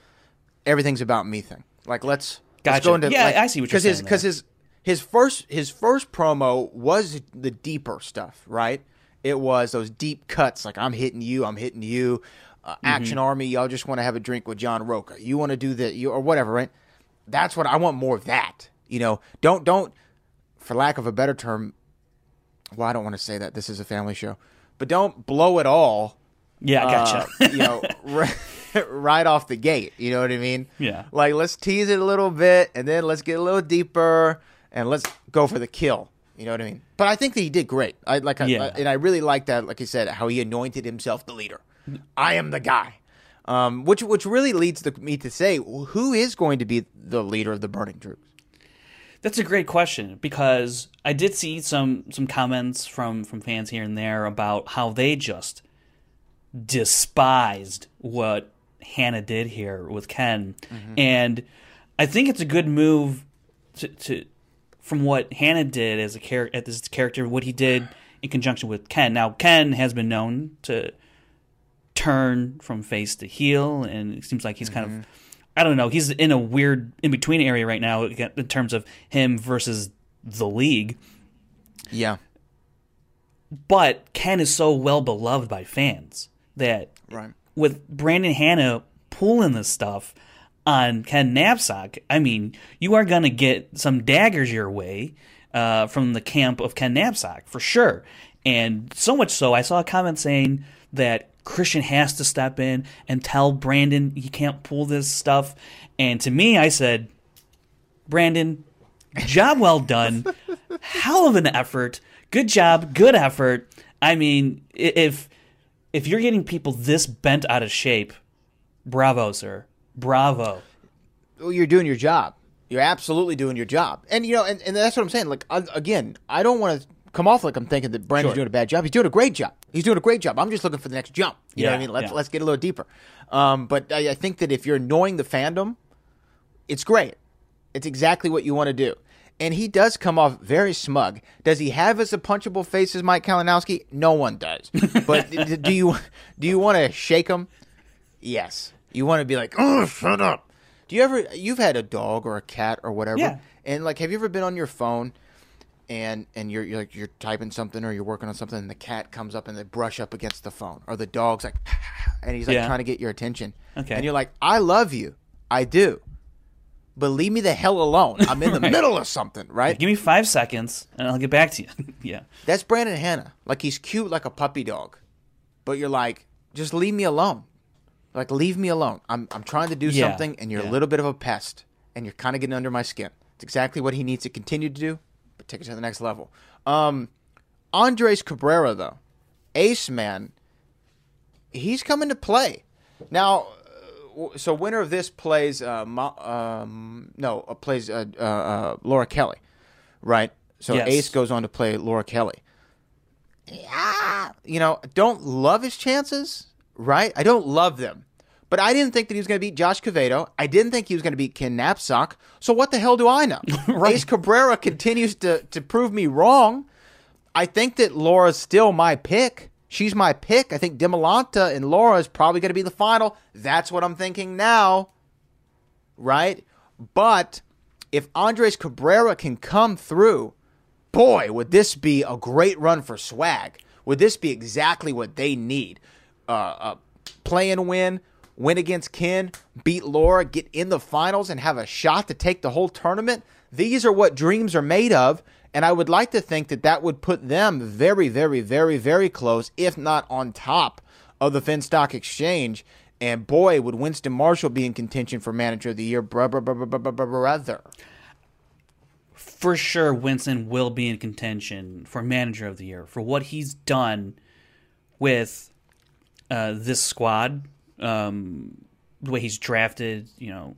everything's about me thing. Like let's Gotcha. go into Yeah, like, I see what you're saying Because his his first his first promo was the deeper stuff, right? It was those deep cuts, like I'm hitting you, I'm hitting you. Uh, Mm-hmm. Action Army, y'all just want to have a drink with John Roca. You want to do that, you or whatever, right? That's what I want more of that. You know, don't don't, for lack of a better term. Well, I don't want to say that. This is a family show, but don't blow it all Yeah, I uh, gotcha. you know, [laughs] right, [laughs] right off the gate. You know what I mean? Yeah. Like let's tease it a little bit, and then let's get a little deeper, and let's go for the kill. You know what I mean? But I think that he did great. I like, I, Yeah. I- and I really like that. Like you said, how he anointed himself the leader. I am the guy. Um, which which really leads to me to say, who is going to be the leader of the Burning Droogs? That's a great question because I did see some some comments from from fans here and there about how they just despised what Hanna did here with Ken, mm-hmm. and I think it's a good move to, to from what Hanna did as a character, this character, what he did in conjunction with Ken. Now, Ken has been known to turn from face to heel, and it seems like he's kind mm-hmm. of, I don't know, he's in a weird in between area right now in terms of him versus the league. Yeah. But Ken is so well beloved by fans that Right. With Brandon Hanna pulling this stuff on Ken Napzok, I mean, you are going to get some daggers your way uh, from the camp of Ken Napzok for sure. And so much so, I saw a comment saying that Christian has to step in and tell Brandon he can't pull this stuff. And to me, I said, Brandon, job well done. [laughs] Hell of an effort. Good job. Good effort. I mean, if if you're getting people this bent out of shape, bravo, sir. Bravo. well, you're doing your job. You're absolutely doing your job. And you know, and, and that's what I'm saying. Like I, again, I don't want to come off like I'm thinking that Brandon's Sure. doing a bad job. He's doing a great job. He's doing a great job. I'm just looking for the next jump. You know what I mean? Let's yeah. let's get a little deeper. Um, but I, I think that if you're annoying the fandom, it's great. It's exactly what you want to do. And he does come off very smug. Does he have as a punchable face as Mike Kalinowski? No one does. But do you do you want to shake him? Yes. You want to be like, oh, shut up. Do you ever? You've had a dog or a cat or whatever, Yeah. and like, have you ever been on your phone? And, and you're, you're like you're typing something or you're working on something and the cat comes up and they brush up against the phone or the dog's like [laughs] and he's like Yeah. trying to get your attention Okay. and you're like I love you I do but leave me the hell alone I'm in the [laughs] middle of something right Give me five seconds and I'll get back to you. [laughs] yeah. that's Brandon Hanna. Like he's cute like a puppy dog. But you're like, just leave me alone. Like leave me alone. I'm I'm trying to do Yeah, something and you're yeah. a little bit of a pest and you're kind of getting under my skin. It's exactly what he needs to continue to do, but take it to the next level. Um Andres Cabrera though, Ace Man, he's coming to play. Now so winner of this plays uh, Mo- um, no uh, plays uh, uh, uh, Laura Kelly, right? So Yes. Ace goes on to play Laura Kelly. yeah, you know, don't love his chances, right? I don't love them. But I didn't think that he was going to beat Josh Cavedo. I didn't think he was going to beat Ken Napzok. So what the hell do I know? [laughs] Right. Ace Cabrera continues to, to prove me wrong. I think that Laura's still my pick. She's my pick. I think Demolanta and Laura is probably going to be the final. That's what I'm thinking now. Right? But if Andres Cabrera can come through, boy, would this be a great run for swag. Would this be exactly what they need? Uh, uh, play and win, win against Ken, beat Laura, get in the finals, and have a shot to take the whole tournament. These are what dreams are made of. And I would like to think that that would put them very, very, very, very close, if not on top of the Finstock Exchange. And boy, would Winston Marshall be in contention for Manager of the Year, br- br- br- br- br- br- brother. for sure Winston will be in contention for manager of the year for what he's done with uh, this squad, um, the way he's drafted, you know.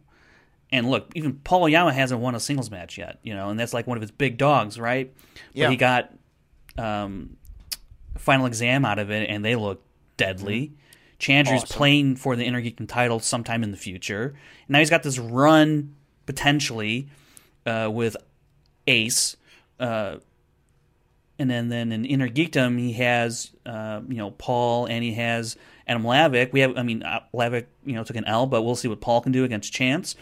And look, even Paul Oyama hasn't won a singles match yet, you know, and that's like one of his big dogs, right? Yeah. But he got um, final exam out of it, and they look deadly. Chandler's Awesome. playing for the Inner Geekdom title sometime in the future. And now he's got this run potentially uh, with Ace, uh, and then then in Inner Geekdom he has uh, you know Paul and he has Adam Lavick. We have I mean uh, Lavick you know took an L, but we'll see what Paul can do against Chance.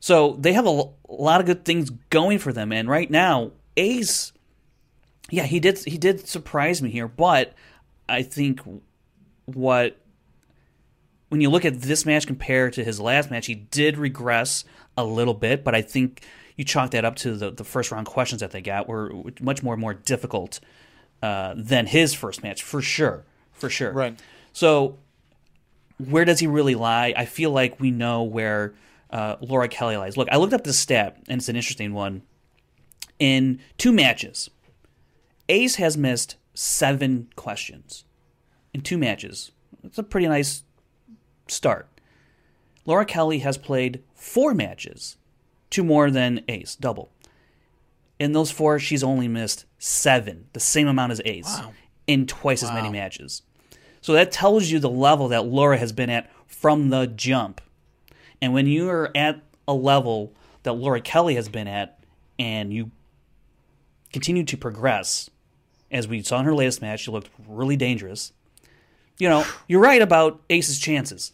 So they have a l- lot of good things going for them, and right now Ace, yeah, he did he did surprise me here, but I think what when you look at this match compared to his last match, he did regress a little bit, but I think you chalk that up to the, the first round questions that they got were much more more difficult uh, than his first match for sure, for sure. Right. So where does he really lie? I feel like we know where uh, Laura Kelly lies. Look, I looked up this stat, and it's an interesting one. In two matches, Ace has missed seven questions in two matches. It's a pretty nice start. Laura Kelly has played four matches, two more than Ace, double. In those four, she's only missed seven, the same amount as Ace, in twice as many matches. So that tells you the level that Laura has been at from the jump. And when you are at a level that Laura Kelly has been at, and you continue to progress, as we saw in her latest match, she looked really dangerous. You know, [sighs] you're right about Ace's chances.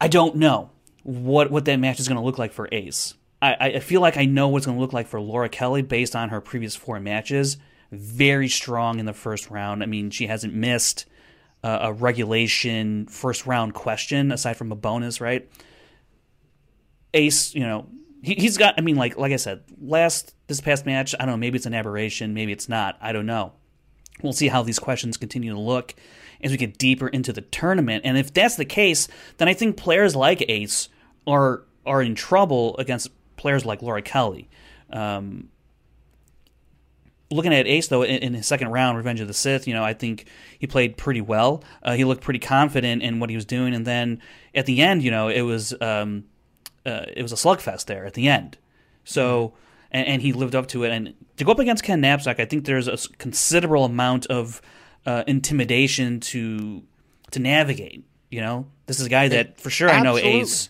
I don't know what what that match is going to look like for Ace. I, I feel like I know what it's going to look like for Laura Kelly based on her previous four matches. Very strong in the first round. I mean, she hasn't missed uh, a regulation first round question aside from a bonus, right? Ace, you know, he, he's got. I mean, like like I said, last this past match, I don't know. Maybe it's an aberration. Maybe it's not. I don't know. We'll see how these questions continue to look as we get deeper into the tournament. And if that's the case, then I think players like Ace are are in trouble against players like Laura Kelly. Um, looking at Ace though, in, in his second round, Revenge of the Sith, you know, I think he played pretty well. Uh, he looked pretty confident in what he was doing, and then at the end, you know, it was um, uh, it was a slugfest there at the end. So. And, and he lived up to it. And to go up against Ken Napzok, I think there's a considerable amount of uh, intimidation to to navigate. You know, this is a guy that for sure I know Ace.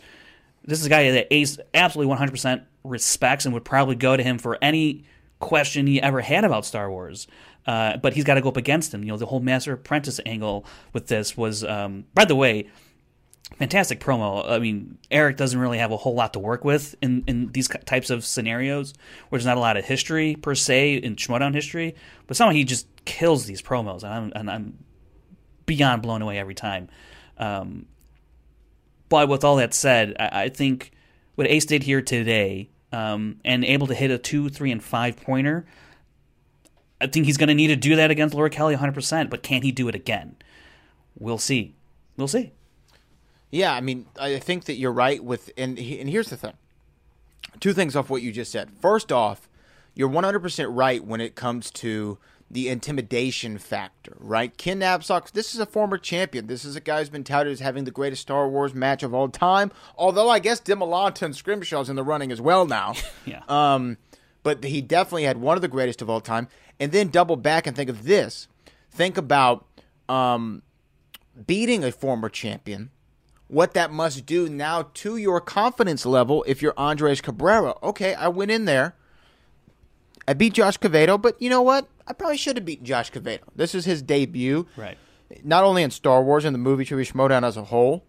This is a guy that Ace absolutely 100% respects and would probably go to him for any question he ever had about Star Wars. Uh, but he's got to go up against him. You know, the whole Master Apprentice angle with this was, um, by the way, fantastic promo. I mean, Eric doesn't really have a whole lot to work with in, in these types of scenarios where there's not a lot of history per se in Schmoedown history, but somehow he just kills these promos, and I'm, and I'm beyond blown away every time. Um, but with all that said, I, I think what Ace did here today, um, and able to hit a two, three, and five pointer, I think he's going to need to do that against Laura Kelly 100%. But can he do it again? We'll see. We'll see. Yeah, I mean, I think that you're right with, and and here's the thing. Two things off what you just said. First off, you're 100% right when it comes to the intimidation factor, right? Ken Napzok, this is a former champion. This is a guy who's been touted as having the greatest Star Wars match of all time. Although I guess Demolanta and Scrimshaw's in the running as well now. [laughs] Yeah. Um, but he definitely had one of the greatest of all time. And then double back and think of this. Think about um, beating a former champion. What that must do now to your confidence level if you're Andres Cabrera. Okay, I went in there. I beat Josh Cavedo, but you know what? I probably should have beaten Josh Cavedo. This is his debut. Right. Not only in Star Wars and the movie Trivia Schmoedown as a whole.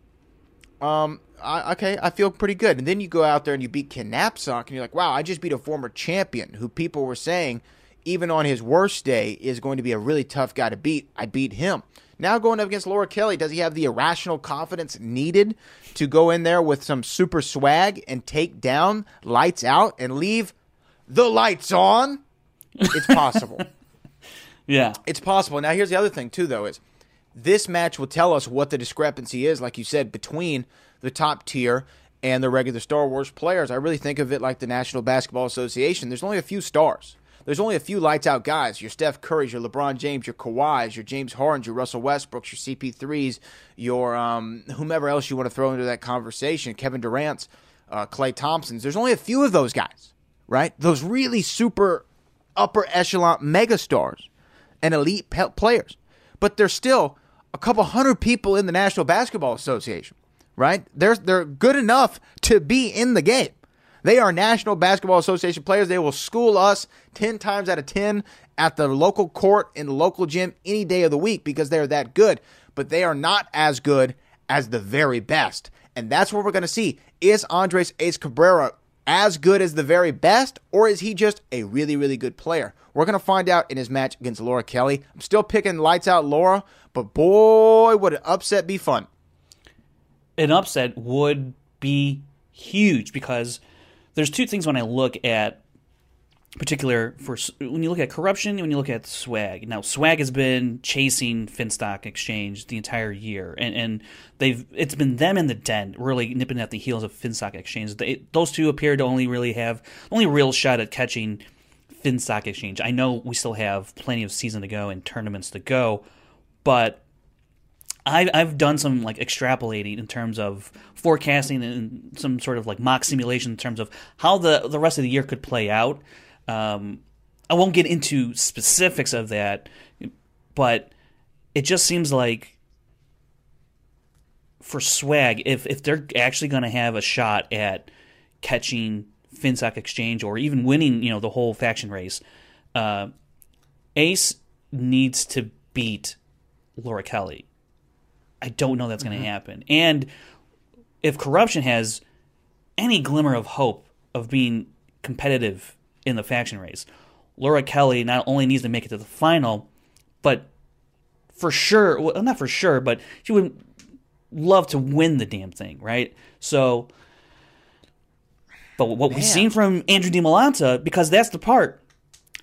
Um, I, okay, I feel pretty good. And then you go out there and you beat Ken Napzok, and you're like, wow, I just beat a former champion who people were saying, even on his worst day, is going to be a really tough guy to beat. I beat him. Now going up against Laura Kelly, does he have the irrational confidence needed to go in there with some super swag and take down lights out and leave the lights on? It's possible. [laughs] Yeah. It's possible. Now, here's the other thing, too, though, is this match will tell us what the discrepancy is, like you said, between the top tier and the regular Star Wars players. I really think of it like the National Basketball Association. There's only a few stars. There's only a few lights out guys. Your Steph Curry's, your LeBron James, your Kawhi's, your James Hardens, your Russell Westbrooks, your CP3s, your um, whomever else you want to throw into that conversation, Kevin Durant's, uh, Klay Thompson's. There's only a few of those guys, right? Those really super upper echelon megastars and elite pe- players. But there's still a couple hundred people in the National Basketball Association, right? They're they're good enough to be in the game. They are National Basketball Association players. They will school us 10 times out of 10 at the local court in the local gym any day of the week because they're that good. But they are not as good as the very best. And that's what we're going to see. Is Andres Ace Cabrera as good as the very best, or is he just a really, really good player? We're going to find out in his match against Laura Kelly. I'm still picking lights out Laura, but boy, would an upset be fun. An upset would be huge because there's two things when I look at particular for when you look at corruption when you look at swag. Now, swag has been chasing Finstock Exchange the entire year, and, and they've it's been them in the Den really nipping at the heels of Finstock Exchange. They, those two appear to only really have only real shot at catching Finstock Exchange. I know we still have plenty of season to go and tournaments to go, but I've, I've done some like extrapolating in terms of forecasting and some sort of like mock simulation in terms of how the the rest of the year could play out. Um, I won't get into specifics of that, but it just seems like for swag, if if they're actually going to have a shot at catching FinStock Exchange or even winning, you know, the whole faction race, uh, Ace needs to beat Laura Kelly. I don't know that's going to happen. And if corruption has any glimmer of hope of being competitive in the faction race, Laura Kelly not only needs to make it to the final, but for sure, well, not for sure, but she would love to win the damn thing, right? So, but what we've seen from Andrew DiMolanta, because that's the part.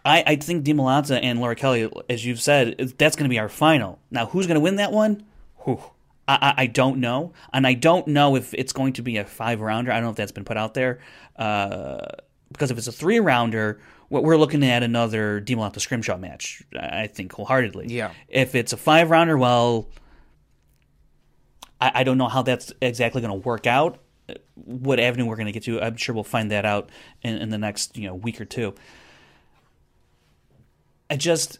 I, I think DiMolanta and Laura Kelly, as you've said, that's going to be our final. Now, who's going to win that one? Whew. I, I, I don't know, and I don't know if it's going to be a five rounder. I don't know if that's been put out there. Uh, because if it's a three rounder, what we're looking at another DiMolanta scrimshaw match. I think wholeheartedly. Yeah. If it's a five rounder, well, I, I don't know how that's exactly going to work out. What avenue we're going to get to, I'm sure we'll find that out in, in the next you know week or two. I just,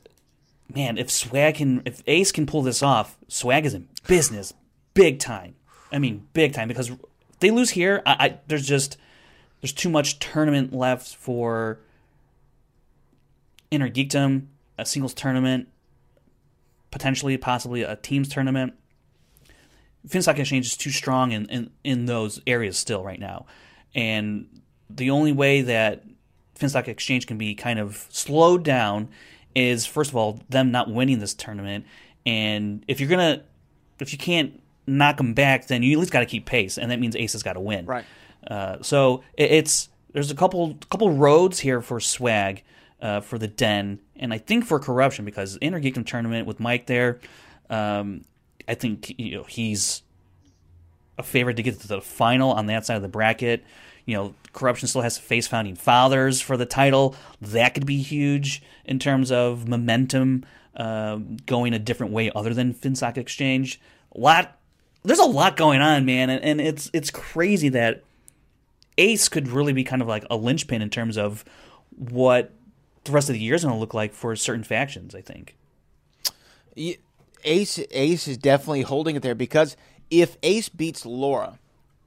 man, if Swag can, if Ace can pull this off, Swag is in business, big time. I mean, big time because if they lose here, I, I there's just there's too much tournament left for Inner Geekdom, a singles tournament, potentially, possibly a teams tournament. Finstock Exchange is too strong in, in, in those areas still right now. And the only way that Finstock Exchange can be kind of slowed down is, first of all, them not winning this tournament. And if you're going to, if you can't knock them back, then you at least got to keep pace. And that means Ace has got to win. Right. Uh, so it, it's there's a couple couple roads here for swag uh, for the den, and I think for corruption because Inner Geekdom tournament with Mike there, um, I think you know he's a favorite to get to the final on that side of the bracket. You know, corruption still has to face founding fathers for the title. That could be huge in terms of momentum uh, going a different way other than FinStock Exchange. A lot, there's a lot going on, man, and, and it's it's crazy that Ace could really be kind of like a linchpin in terms of what the rest of the year is going to look like for certain factions. I think. Ace Ace is definitely holding it there because if Ace beats Laura,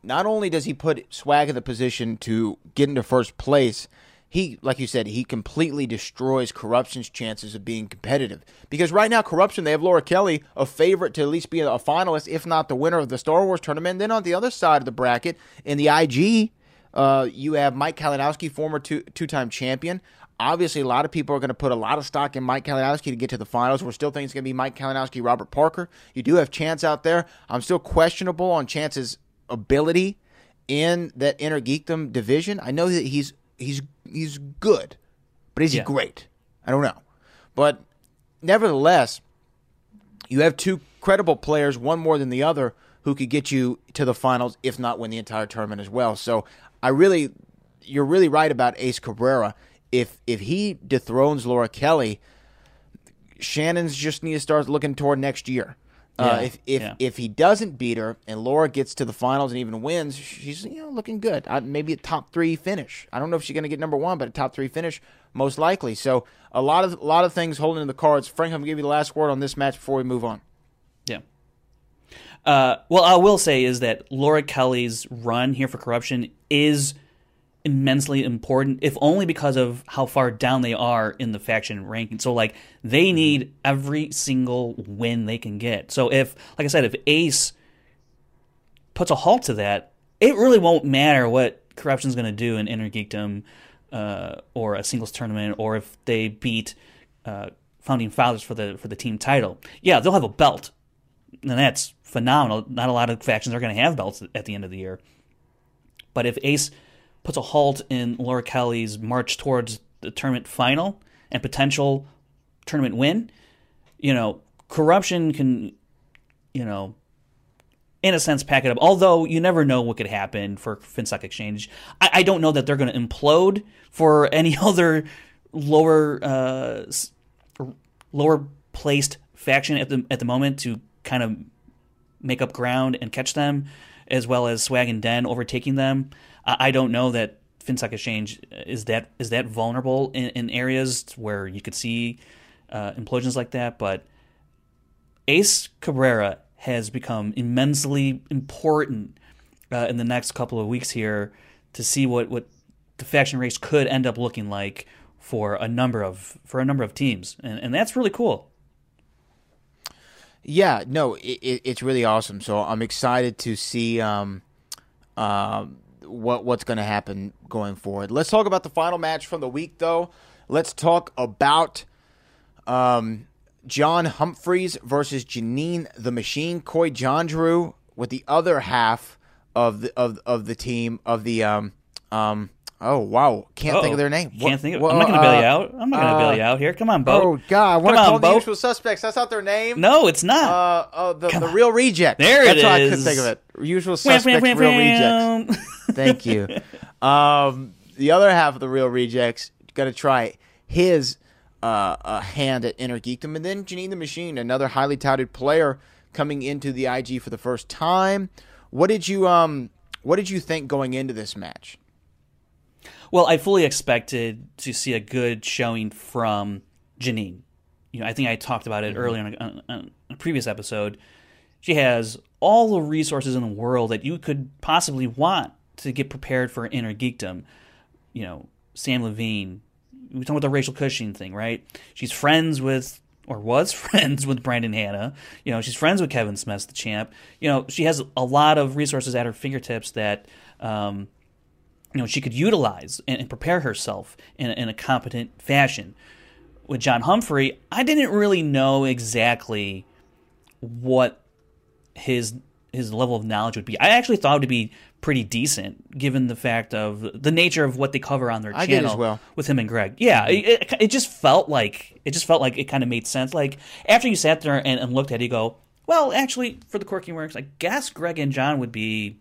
not only does he put Swag in the position to get into first place, he, like you said, he completely destroys Corruption's chances of being competitive. Because right now, Corruption, they have Laura Kelly, a favorite to at least be a finalist, if not the winner of the Star Wars tournament. Then on the other side of the bracket, in the IG, uh, you have Mike Kalinowski, former two two time champion. Obviously, a lot of people are going to put a lot of stock in Mike Kalinowski to get to the finals. We're still thinking it's going to be Mike Kalinowski, Robert Parker. You do have Chance out there. I'm still questionable on Chance's ability in that inner geekdom division. I know that he's he's he's good, but is Yeah. he great? I don't know. But nevertheless, you have two credible players, one more than the other, who could get you to the finals, if not win the entire tournament as well. So I really, you're really right about Ace Cabrera. If if he dethrones Laura Kelly, Shannon's just need to start looking toward next year. Uh, if if yeah. if he doesn't beat her and Laura gets to the finals and even wins, she's you know looking good. Uh, maybe a top three finish. I don't know if she's going to get number one, but a top three finish most likely. So a lot of a lot of things holding in the cards. Frank, I'm going to give you the last word on this match before we move on. Uh, well, I will say is that Laura Kelly's run here for corruption is immensely important, if only because of how far down they are in the faction ranking. So, like, they need every single win they can get. So, if, like I said, if Ace puts a halt to that, it really won't matter what corruption's going to do in Inner Geekdom uh, or a singles tournament, or if they beat uh, Founding Fathers for the for the team title. Yeah, they'll have a belt, and that's phenomenal. Not a lot of factions are going to have belts at the end of the year. But if Ace puts a halt in Laura Kelly's march towards the tournament final and potential tournament win, you know, corruption can, you know, in a sense, pack it up. Although you never know what could happen for FinStock Exchange. I, I don't know that they're going to implode for [laughs] any other lower uh, lower placed faction at the at the moment to kind of make up ground and catch them, as well as Swag and Den overtaking them. I, don't know that FinStock Exchange is that is that vulnerable in, in areas where you could see uh, implosions like that, but Ace Cabrera has become immensely important uh, in the next couple of weeks here to see what, what the faction race could end up looking like for a number of for a number of teams, and, and that's really cool. Yeah, no, it, it, it's really awesome. So I'm excited to see um, um, what what's going to happen going forward. Let's talk about the final match from the week, though. Let's talk about um, John Humphreys versus Janine the Machine. Coy Jandreau with the other half of the of of the team of the um um. Oh wow! Can't think Uh-oh. of their name. Can't What- think of. what- I'm not going to bail you uh, out. I'm not going to bail uh, you out here. Come on, Bo. Oh God! I want Come to on, call them the Bo. usual suspects. That's not their name. No, it's not. Uh, uh the, the Reel Reject. There That's it how I couldn't think of it. Usual suspects, Reel Rejects. [laughs] Thank you. Um, the other half of the Reel Rejects got to try his uh, uh, hand at Inner Geekdom, and then Janine the Machine, another highly touted player coming into the IG for the first time. What did you um What did you think going into this match? Well, I fully expected to see a good showing from Janine. You know, I think I talked about it earlier on a, on- a previous episode. She has all the resources in the world that you could possibly want to get prepared for inner geekdom. You know, Samm Levine. We talked about the racial Cushing thing, right? She's friends with or was [laughs] friends with Brandon Hanna. You know, she's friends with Kevin Smets, the champ. You know, she has a lot of resources at her fingertips that um, you know she could utilize and, and prepare herself in, a- in a competent fashion. With John Humphrey, I didn't really know exactly what his his level of knowledge would be. I actually thought it would be pretty decent, given the fact of the nature of what they cover on their I channel well. with him and Greg. Yeah, mm-hmm. it, it, it just felt like it just felt like it kind of made sense. Like after you sat there and, and looked at it, you go, well, actually, for the quirky works, I guess Greg and John would be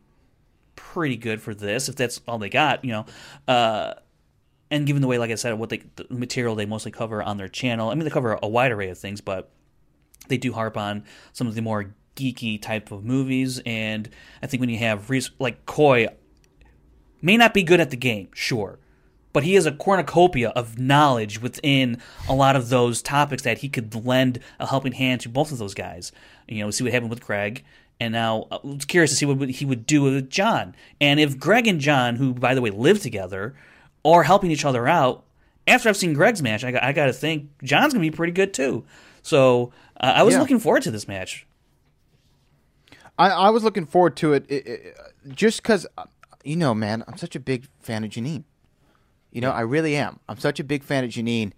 pretty good for this if that's all they got, you know. Uh, and given the way, like I said, what they the material they mostly cover on their channel, I mean, they cover a wide array of things, but they do harp on some of the more geeky type of movies. And I think when you have like Coy may not be good at the game, sure, but he has a cornucopia of knowledge within a lot of those topics that he could lend a helping hand to both of those guys. You know, see what happened with Greg, and now I was curious to see what he would do with John. And if Greg and John, who by the way live together, are helping each other out, after I've seen Greg's match, I got, I got to think John's gonna be pretty good too. So uh, I was Yeah. looking forward to this match. I, I was looking forward to it, it, it just because, you know, man, I'm such a big fan of Janine. You know, I really am. I'm such a big fan of Janine,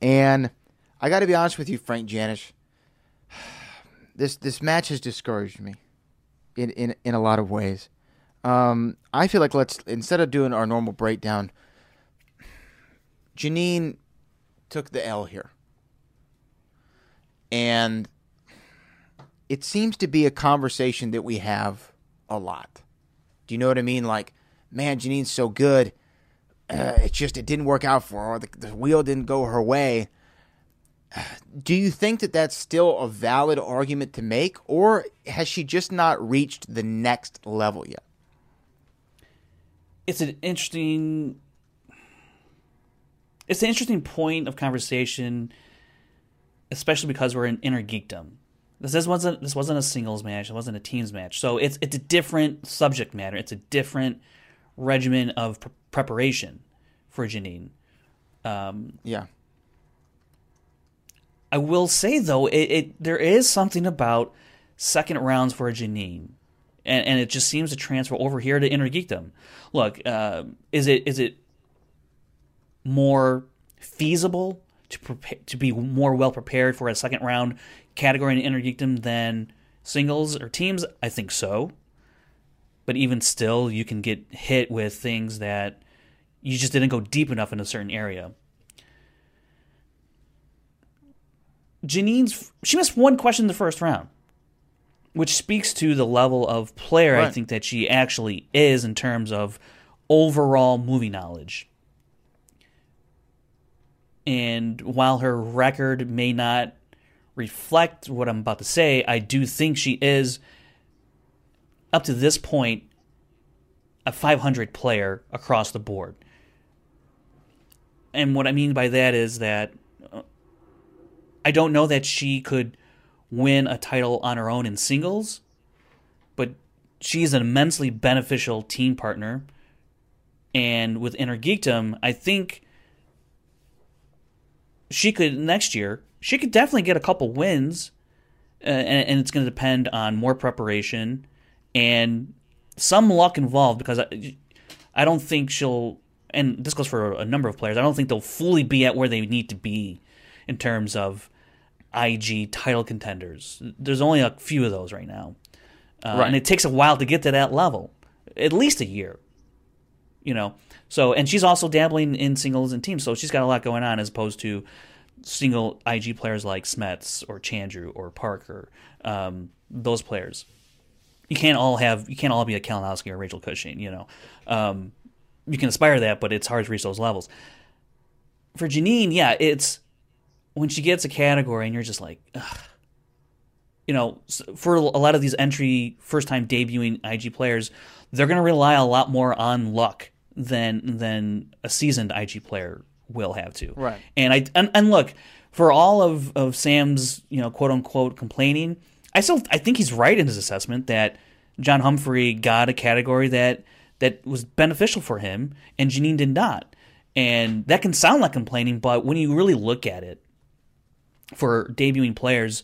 and I got to be honest with you, Frank Janish. [sighs] This this match has discouraged me, in in in a lot of ways. Um, I feel like let's instead of doing our normal breakdown, Janine took the L here, and it seems to be a conversation that we have a lot. Do you know what I mean? Like, man, Janine's so good. [clears throat] Uh, it's just it didn't work out for her. The, the wheel didn't go her way. Do you think that that's still a valid argument to make, or has she just not reached the next level yet? it's an interesting it's an interesting point of conversation especially because we're in inner geekdom. This, this wasn't this wasn't a singles match. It wasn't a teams match. So it's it's a different subject matter. It's a different regimen of pre- preparation for Janine. Um, Yeah. I will say though, it, it there is something about second rounds for a Janine, and and it just seems to transfer over here to Inner. Look, uh, is it is it more feasible to prepare to be more well prepared for a second round category in Inner than singles or teams? I think so. But even still, you can get hit with things that you just didn't go deep enough in a certain area. Janine's she missed one question in the first round, which speaks to the level of player I think that she actually is in terms of overall movie knowledge. And while her record may not reflect what I'm about to say, I do think she is up to this point a 500 player across the board. And what I mean by that is that I don't know that she could win a title on her own in singles, but she's an immensely beneficial team partner. And with Inner Geekdom, I think she could next year. She could definitely get a couple wins, uh, and, and it's going to depend on more preparation and some luck involved. Because I, I don't think she'll, and this goes for a number of players. I don't think they'll fully be at where they need to be in terms of IG title contenders. There's only a few of those right now, uh, Right. and it takes a while to get to that level, at least a year. You know, so and she's also dabbling in singles and teams, so she's got a lot going on as opposed to single IG players like Smets or Jandreau or Parker. Um, those players, you can't all have you can't all be a Kalinowski or Rachel Cushing. You know, um, you can aspire to that, but it's hard to reach those levels. For Janine, yeah, it's when she gets a category and you're just like, Ugh. you know, for a lot of these entry first time debuting IG players, they're going to rely a lot more on luck than than a seasoned IG player will have to. Right. And I and, and look for all of of Samm's you know quote unquote complaining, I still I think he's right in his assessment that John Humphrey got a category that that was beneficial for him and Janine did not. And that can sound like complaining, but when you really look at it, for debuting players,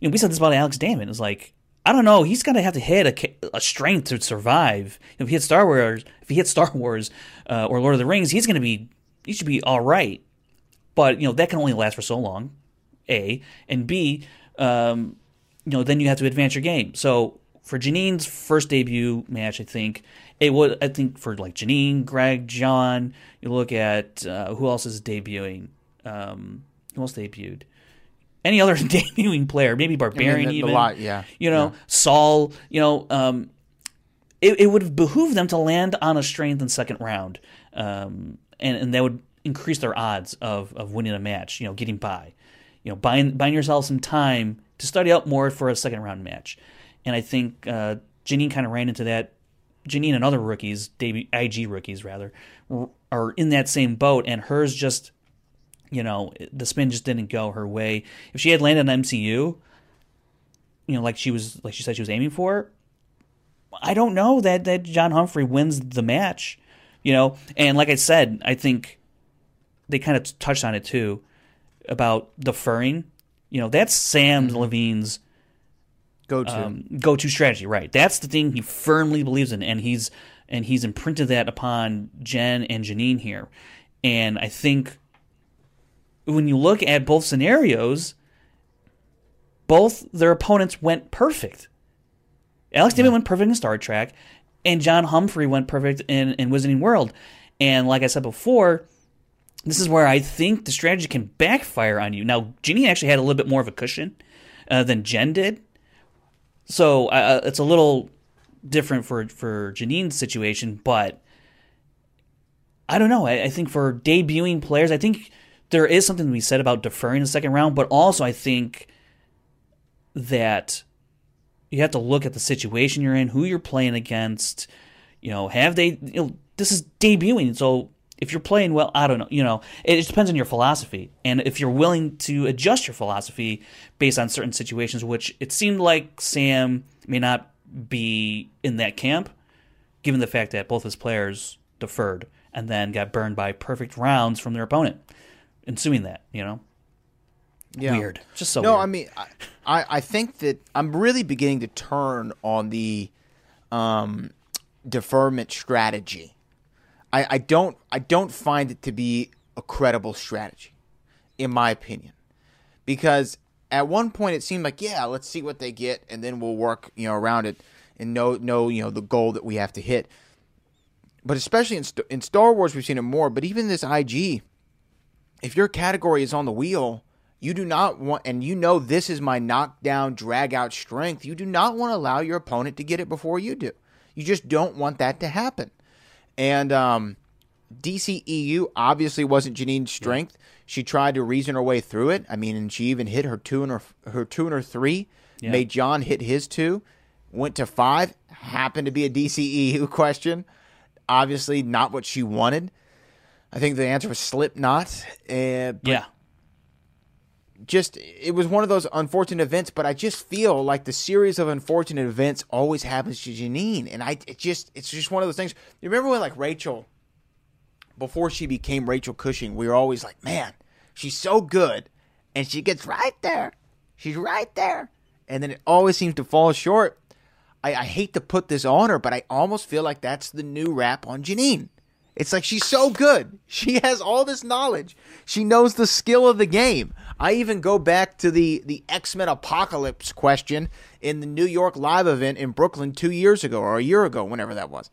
you know, we said this about Alex Damon. It's like I don't know, he's gonna have to hit a, a strength to survive. If he hits Star Wars, if he hits Star Wars uh, or Lord of the Rings, he's gonna be he should be all right. But you know that can only last for so long. A and B, um, you know, then you have to advance your game. So for Janine's first debut match, I think it would. I think for like Janine, Greg, John, you look at uh, who else is debuting. Um, who else debuted? Any other [laughs] debuting player? Maybe Barbarian. the- the even lot, yeah. You know, Yeah. Saul. You know, um, it, it would behoove them to land on a strength in second round, um, and and that would increase their odds of of winning a match. You know, getting by. You know, buying buying yourself some time to study up more for a second round match, and I think uh, Janine kind of ran into that Janine and other rookies, debut, IG rookies rather, are in that same boat, and hers just, you know, the spin just didn't go her way. If she had landed on MCU, you know, like she was, like she said she was aiming for, I don't know that that John Humphrey wins the match, you know. And like I said, I think they kind of touched on it too about deferring. You know, that's Samm Levine's Go to. um, go-to strategy, right? That's the thing he firmly believes in, and he's and he's imprinted that upon Jen and Janine here. And I think when you look at both scenarios, both their opponents went perfect. Alex Damon went perfect in Star Trek, and John Humphrey went perfect in, in Wizarding World. And like I said before, this is where I think the strategy can backfire on you. Now, Janine actually had a little bit more of a cushion uh, than Jen did, so uh, it's a little different for for Janine's situation. But I don't know. I, I think for debuting players, I think there is something to be said about deferring the second round. But also, I think that you have to look at the situation you're in, who you're playing against. You know, have they? You know, this is debuting, so if you're playing well, I don't know. You know, it, it depends on your philosophy, and if you're willing to adjust your philosophy based on certain situations, which it seemed like Samm may not be in that camp, given the fact that both his players deferred and then got burned by perfect rounds from their opponent, ensuing that. You know, Yeah. weird, just so no, weird. I mean, I, I think that I'm really beginning to turn on the um, deferment strategy. I, I don't I don't find it to be a credible strategy, in my opinion, because at one point it seemed like yeah, let's see what they get, and then we'll work you know around it and know know you know the goal that we have to hit. But especially in St- in Star Wars, we've seen it more. But even this IG, if your category is on the wheel, you do not want, and you know this is my knockdown, drag out strength. You do not want to allow your opponent to get it before you do. You just don't want that to happen. And um, DCEU obviously wasn't Janine's strength. She tried to reason her way through it. I mean, and she even hit her two and her her two and her three. Yeah. Made John hit his two. Went to five. Happened to be a DCEU [laughs] question. Obviously, not what she wanted. I think the answer was Slipknot. Uh, but yeah, just it was one of those unfortunate events, but I just feel like the series of unfortunate events always happens to Janine, and I it just it's just one of those things. You remember when like Rachel, before she became Rachel Cushing, we were always like, man, she's so good, and she gets right there, she's right there, and then it always seems to fall short. I, I hate to put this on her, but I almost feel like that's the new rap on Janine. It's like she's so good. [laughs] She has all this knowledge. She knows the skill of the game. I even go back to the the X Men Apocalypse question in the New York live event in Brooklyn two years ago or a year ago, whenever that was.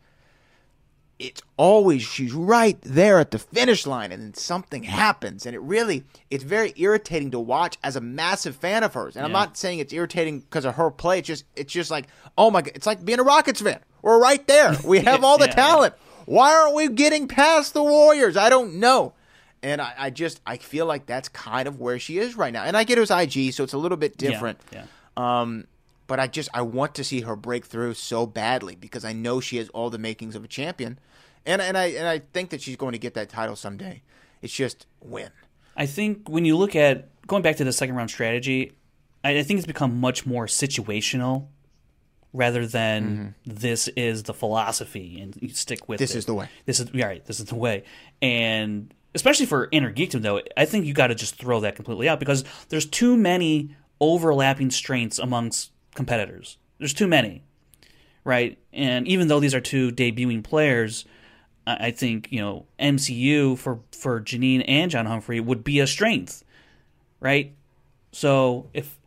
It's always she's right there at the finish line, and then something happens, and it really it's very irritating to watch as a massive fan of hers. And I'm not saying it's irritating because of her play. It's just it's just like oh my god, it's like being a Rockets fan. We're right there. We [laughs] have all the Yeah. talent. Why aren't we getting past the Warriors? I don't know. And I, I just I feel like that's kind of where she is right now. And I get it was IG, so it's a little bit different. Yeah, Um, but I just I want to see her break through so badly because I know she has all the makings of a champion, and and I and I think that she's going to get that title someday. It's just when. I think when you look at going back to the second round strategy, I, I think it's become much more situational rather than this is the philosophy and you stick with Mm-hmm. This it. is the way. This is yeah, right. This is the way, and especially for inner geekdom though, I think you got to just throw that completely out because there's too many overlapping strengths amongst competitors. There's too many, right? And even though these are two debuting players, I I think you know MCU for for Janine and John Humphrey would be a strength, right? So if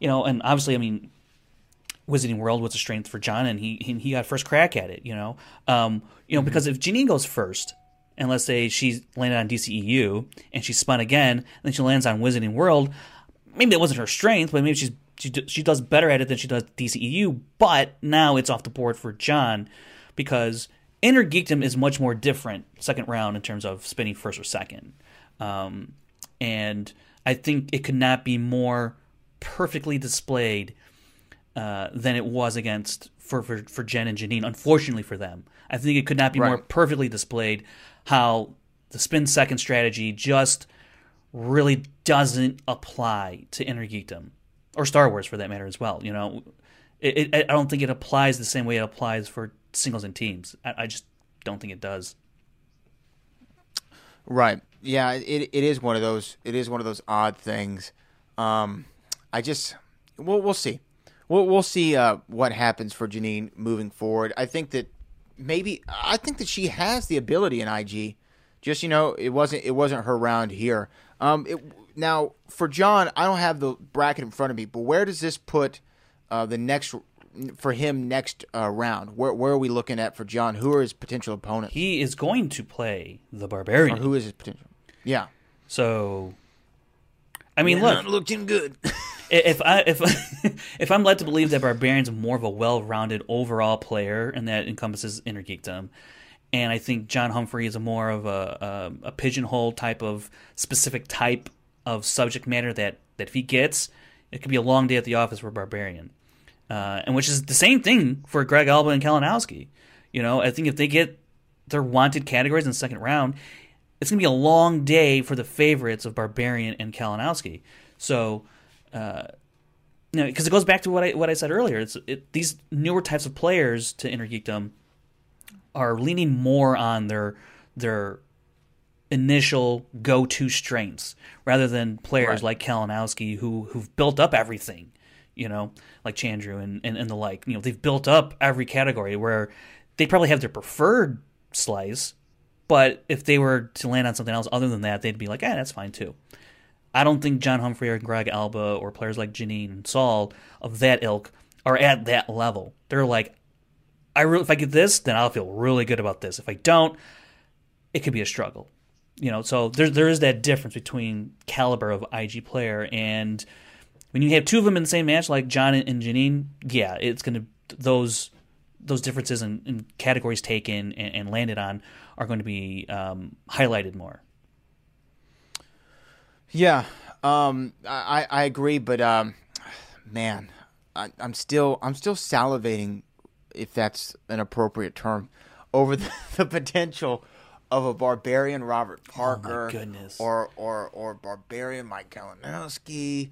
you know, and obviously, I mean, Wizarding World was a strength for John, and he he, he got first crack at it. You know, um, you know, because if Janine goes first, and let's say she landed on DCEU and she spun again, and then she lands on Wizarding World, maybe that wasn't her strength, but maybe she's she, she does better at it than she does DCEU. But now it's off the board for John because Inner Geekdom is much more different second round in terms of spinning first or second, um, and I think it could not be more perfectly displayed uh, than it was against for, for for Jen and Janine. Unfortunately for them, I think it could not be more perfectly displayed how the spin second strategy just really doesn't apply to Inner Geekdom or Star Wars for that matter as well. You know, it, it, I don't think it applies the same way it applies for singles and teams. I, I just don't think it does. Right. Yeah, it it is one of those it is one of those odd things. Um I just we'll we'll see. We'll we'll see uh what happens for Janine moving forward. I think that maybe I think that she has the ability in IG. Just you know, it wasn't it wasn't her round here. Um it, now for John, I don't have the bracket in front of me, but where does this put uh the next for him next uh, round? Where where are we looking at for John? Who are his potential opponents? He is going to play the Barbarian. or who is his potential? Yeah. So, I mean, look, looking good. [laughs] if I if [laughs] if I'm led to believe that Barbarian's more of a well-rounded overall player, and that encompasses inner geekdom, and I think John Humphrey is a more of a a, a pigeonhole type of specific type of subject matter that that if he gets, it could be a long day at the office for Barbarian, uh, and which is the same thing for Greg Alba and Kalinowski. You know, I think if they get their wanted categories in the second round, it's to be a long day for the favorites of Barbarian and Kalinowski. So, uh, you know, because it goes back to what I what I said earlier. It's it, these newer types of players to Inner Geekdom are leaning more on their their initial go-to strengths rather than players Right. like Kalinowski who who've built up everything, you know, like Jandreau and, and, and the like. You know, they've built up every category where they probably have their preferred slice, but if they were to land on something else other than that, they'd be like, eh, that's fine too. I don't think John Humphrey or Greg Alba or players like Janine and Saul of that ilk are at that level. They're like, I if I get this, then I'll feel really good about this. If I don't, it could be a struggle. You know, so there there is that difference between caliber of IG player and when you have two of them in the same match, like John and Janine, yeah, it's gonna those those differences in, in categories taken and, and landed on are going to be um, highlighted more. Yeah, um, I I agree, but um, man, I, I'm still I'm still salivating, if that's an appropriate term, over the, [laughs] the potential of a barbarian Robert Parker, goodness. or or or barbarian Mike Kalinowski.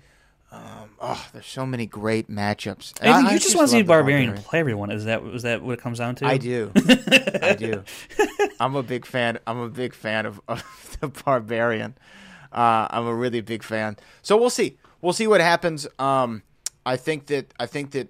Um, oh, there's so many great matchups. I you just want to see the Barbarian play everyone. Is that is that what it comes down to? I do. [laughs] I do. I'm a big fan. I'm a big fan of, of [laughs] the Barbarian. Uh, I'm a really big fan. So we'll see. We'll see what happens. Um, I think that I think that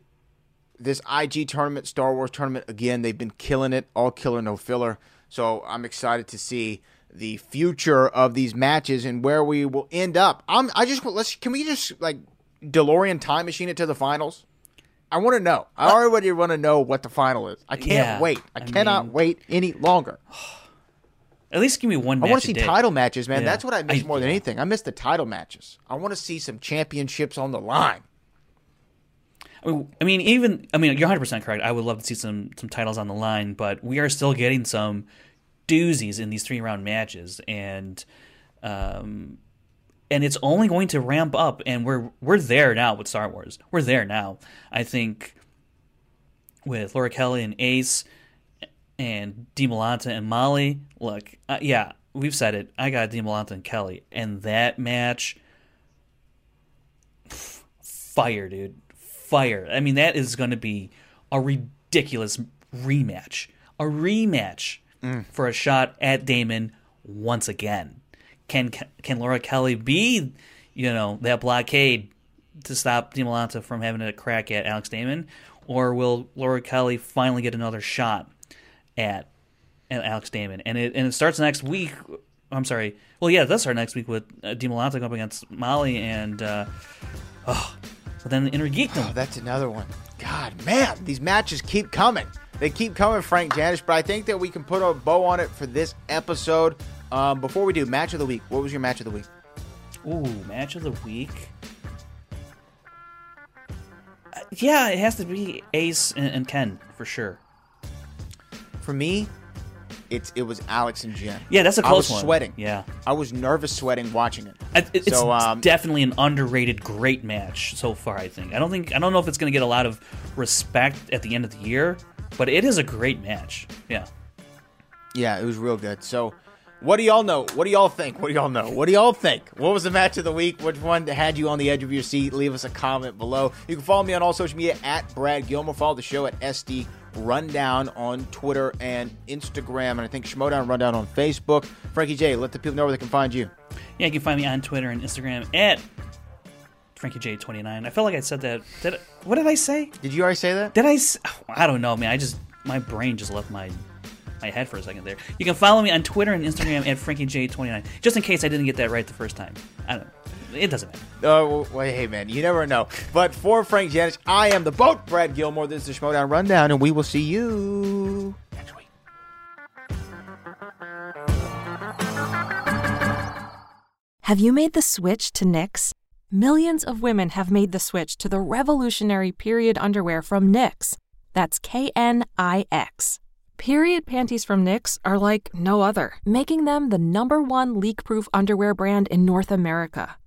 this IG tournament, Star Wars tournament, again, they've been killing it, all killer, no filler. So I'm excited to see the future of these matches and where we will end up. I'm. I just let's. Can we just like DeLorean time machine it to the finals? I want to know. I already want to know what the final is. I can't Yeah, wait. I, I cannot mean- wait any longer. [sighs] [sighs] [sighs] At least give me one. I want to see title matches, man. Yeah. That's what I miss I- more than anything. I miss the title matches. I want to see some championships on the line. I mean, I mean, even I mean, you're 100 percent correct. I would love to see some some titles on the line, but we are still getting some doozies in these three round matches, and um, and it's only going to ramp up. And we're we're there now with Star Wars. We're there now. I think with Laura Kelly and Ace and Demolanta and Molly. Look, uh, yeah, we've said it. I got Demolanta and Kelly, and that match, fire, dude, fire. I mean, that is going to be a ridiculous rematch, a rematch for a shot at Damon once again. Can can Laura Kelly be, you know, that blockade to stop Demolanta from having a crack at Alex Damon, or will Laura Kelly finally get another shot at, at Alex Damon? And it and it starts next week. I'm sorry. Well, yeah, it does start next week with uh, Demolanta going up against Molly and. Uh, oh, but then the Inner Geekdom. Oh, that's another one. God, man, these matches keep coming. They keep coming, Frank Janish. But I think that we can put a bow on it for this episode. Um, before we do, match of the week. What was your match of the week? Ooh, match of the week. Uh, Yeah, it has to be Ace and, and Ken for sure. For me, it's it was Alex and Jen. Yeah, that's a close one. I was one. sweating. Yeah. I was nervous sweating watching it. I- It's so um, definitely an underrated great match so far. I think. I don't think. I don't know if it's going to get a lot of respect at the end of the year, but it is a great match. Yeah. yeah, it was real good. So. What do y'all know? What do y'all think? What do y'all know? What do y'all think? What was the match of the week? Which one had you on the edge of your seat? Leave us a comment below. You can follow me on all social media at Brad Gilmore. Follow the show at SD Rundown on Twitter and Instagram, and I think Schmoedown Rundown on Facebook. Frankie J, let the people know where they can find you. Yeah, you can find me on Twitter and Instagram at Frankie J29. I felt like I said that. Did I, what did I say? Did you already say that? Did I? [sighs] I don't know, man. I just my brain just left my my head for a second there. You can follow me on Twitter and Instagram at Frankie J29. Just in case I didn't get that right the first time. I don't. It doesn't matter. Oh, well, hey, man, you never know. But for Frank Janich, I am the boat, Brad Gilmore. This is the Schmoedown Rundown, and we will see you next week. Have you made the switch to Knix? Millions of women have made the switch to the revolutionary period underwear from Knix. That's K N I X. Period panties from Knix are like no other, making them the number one leak proof underwear brand in North America.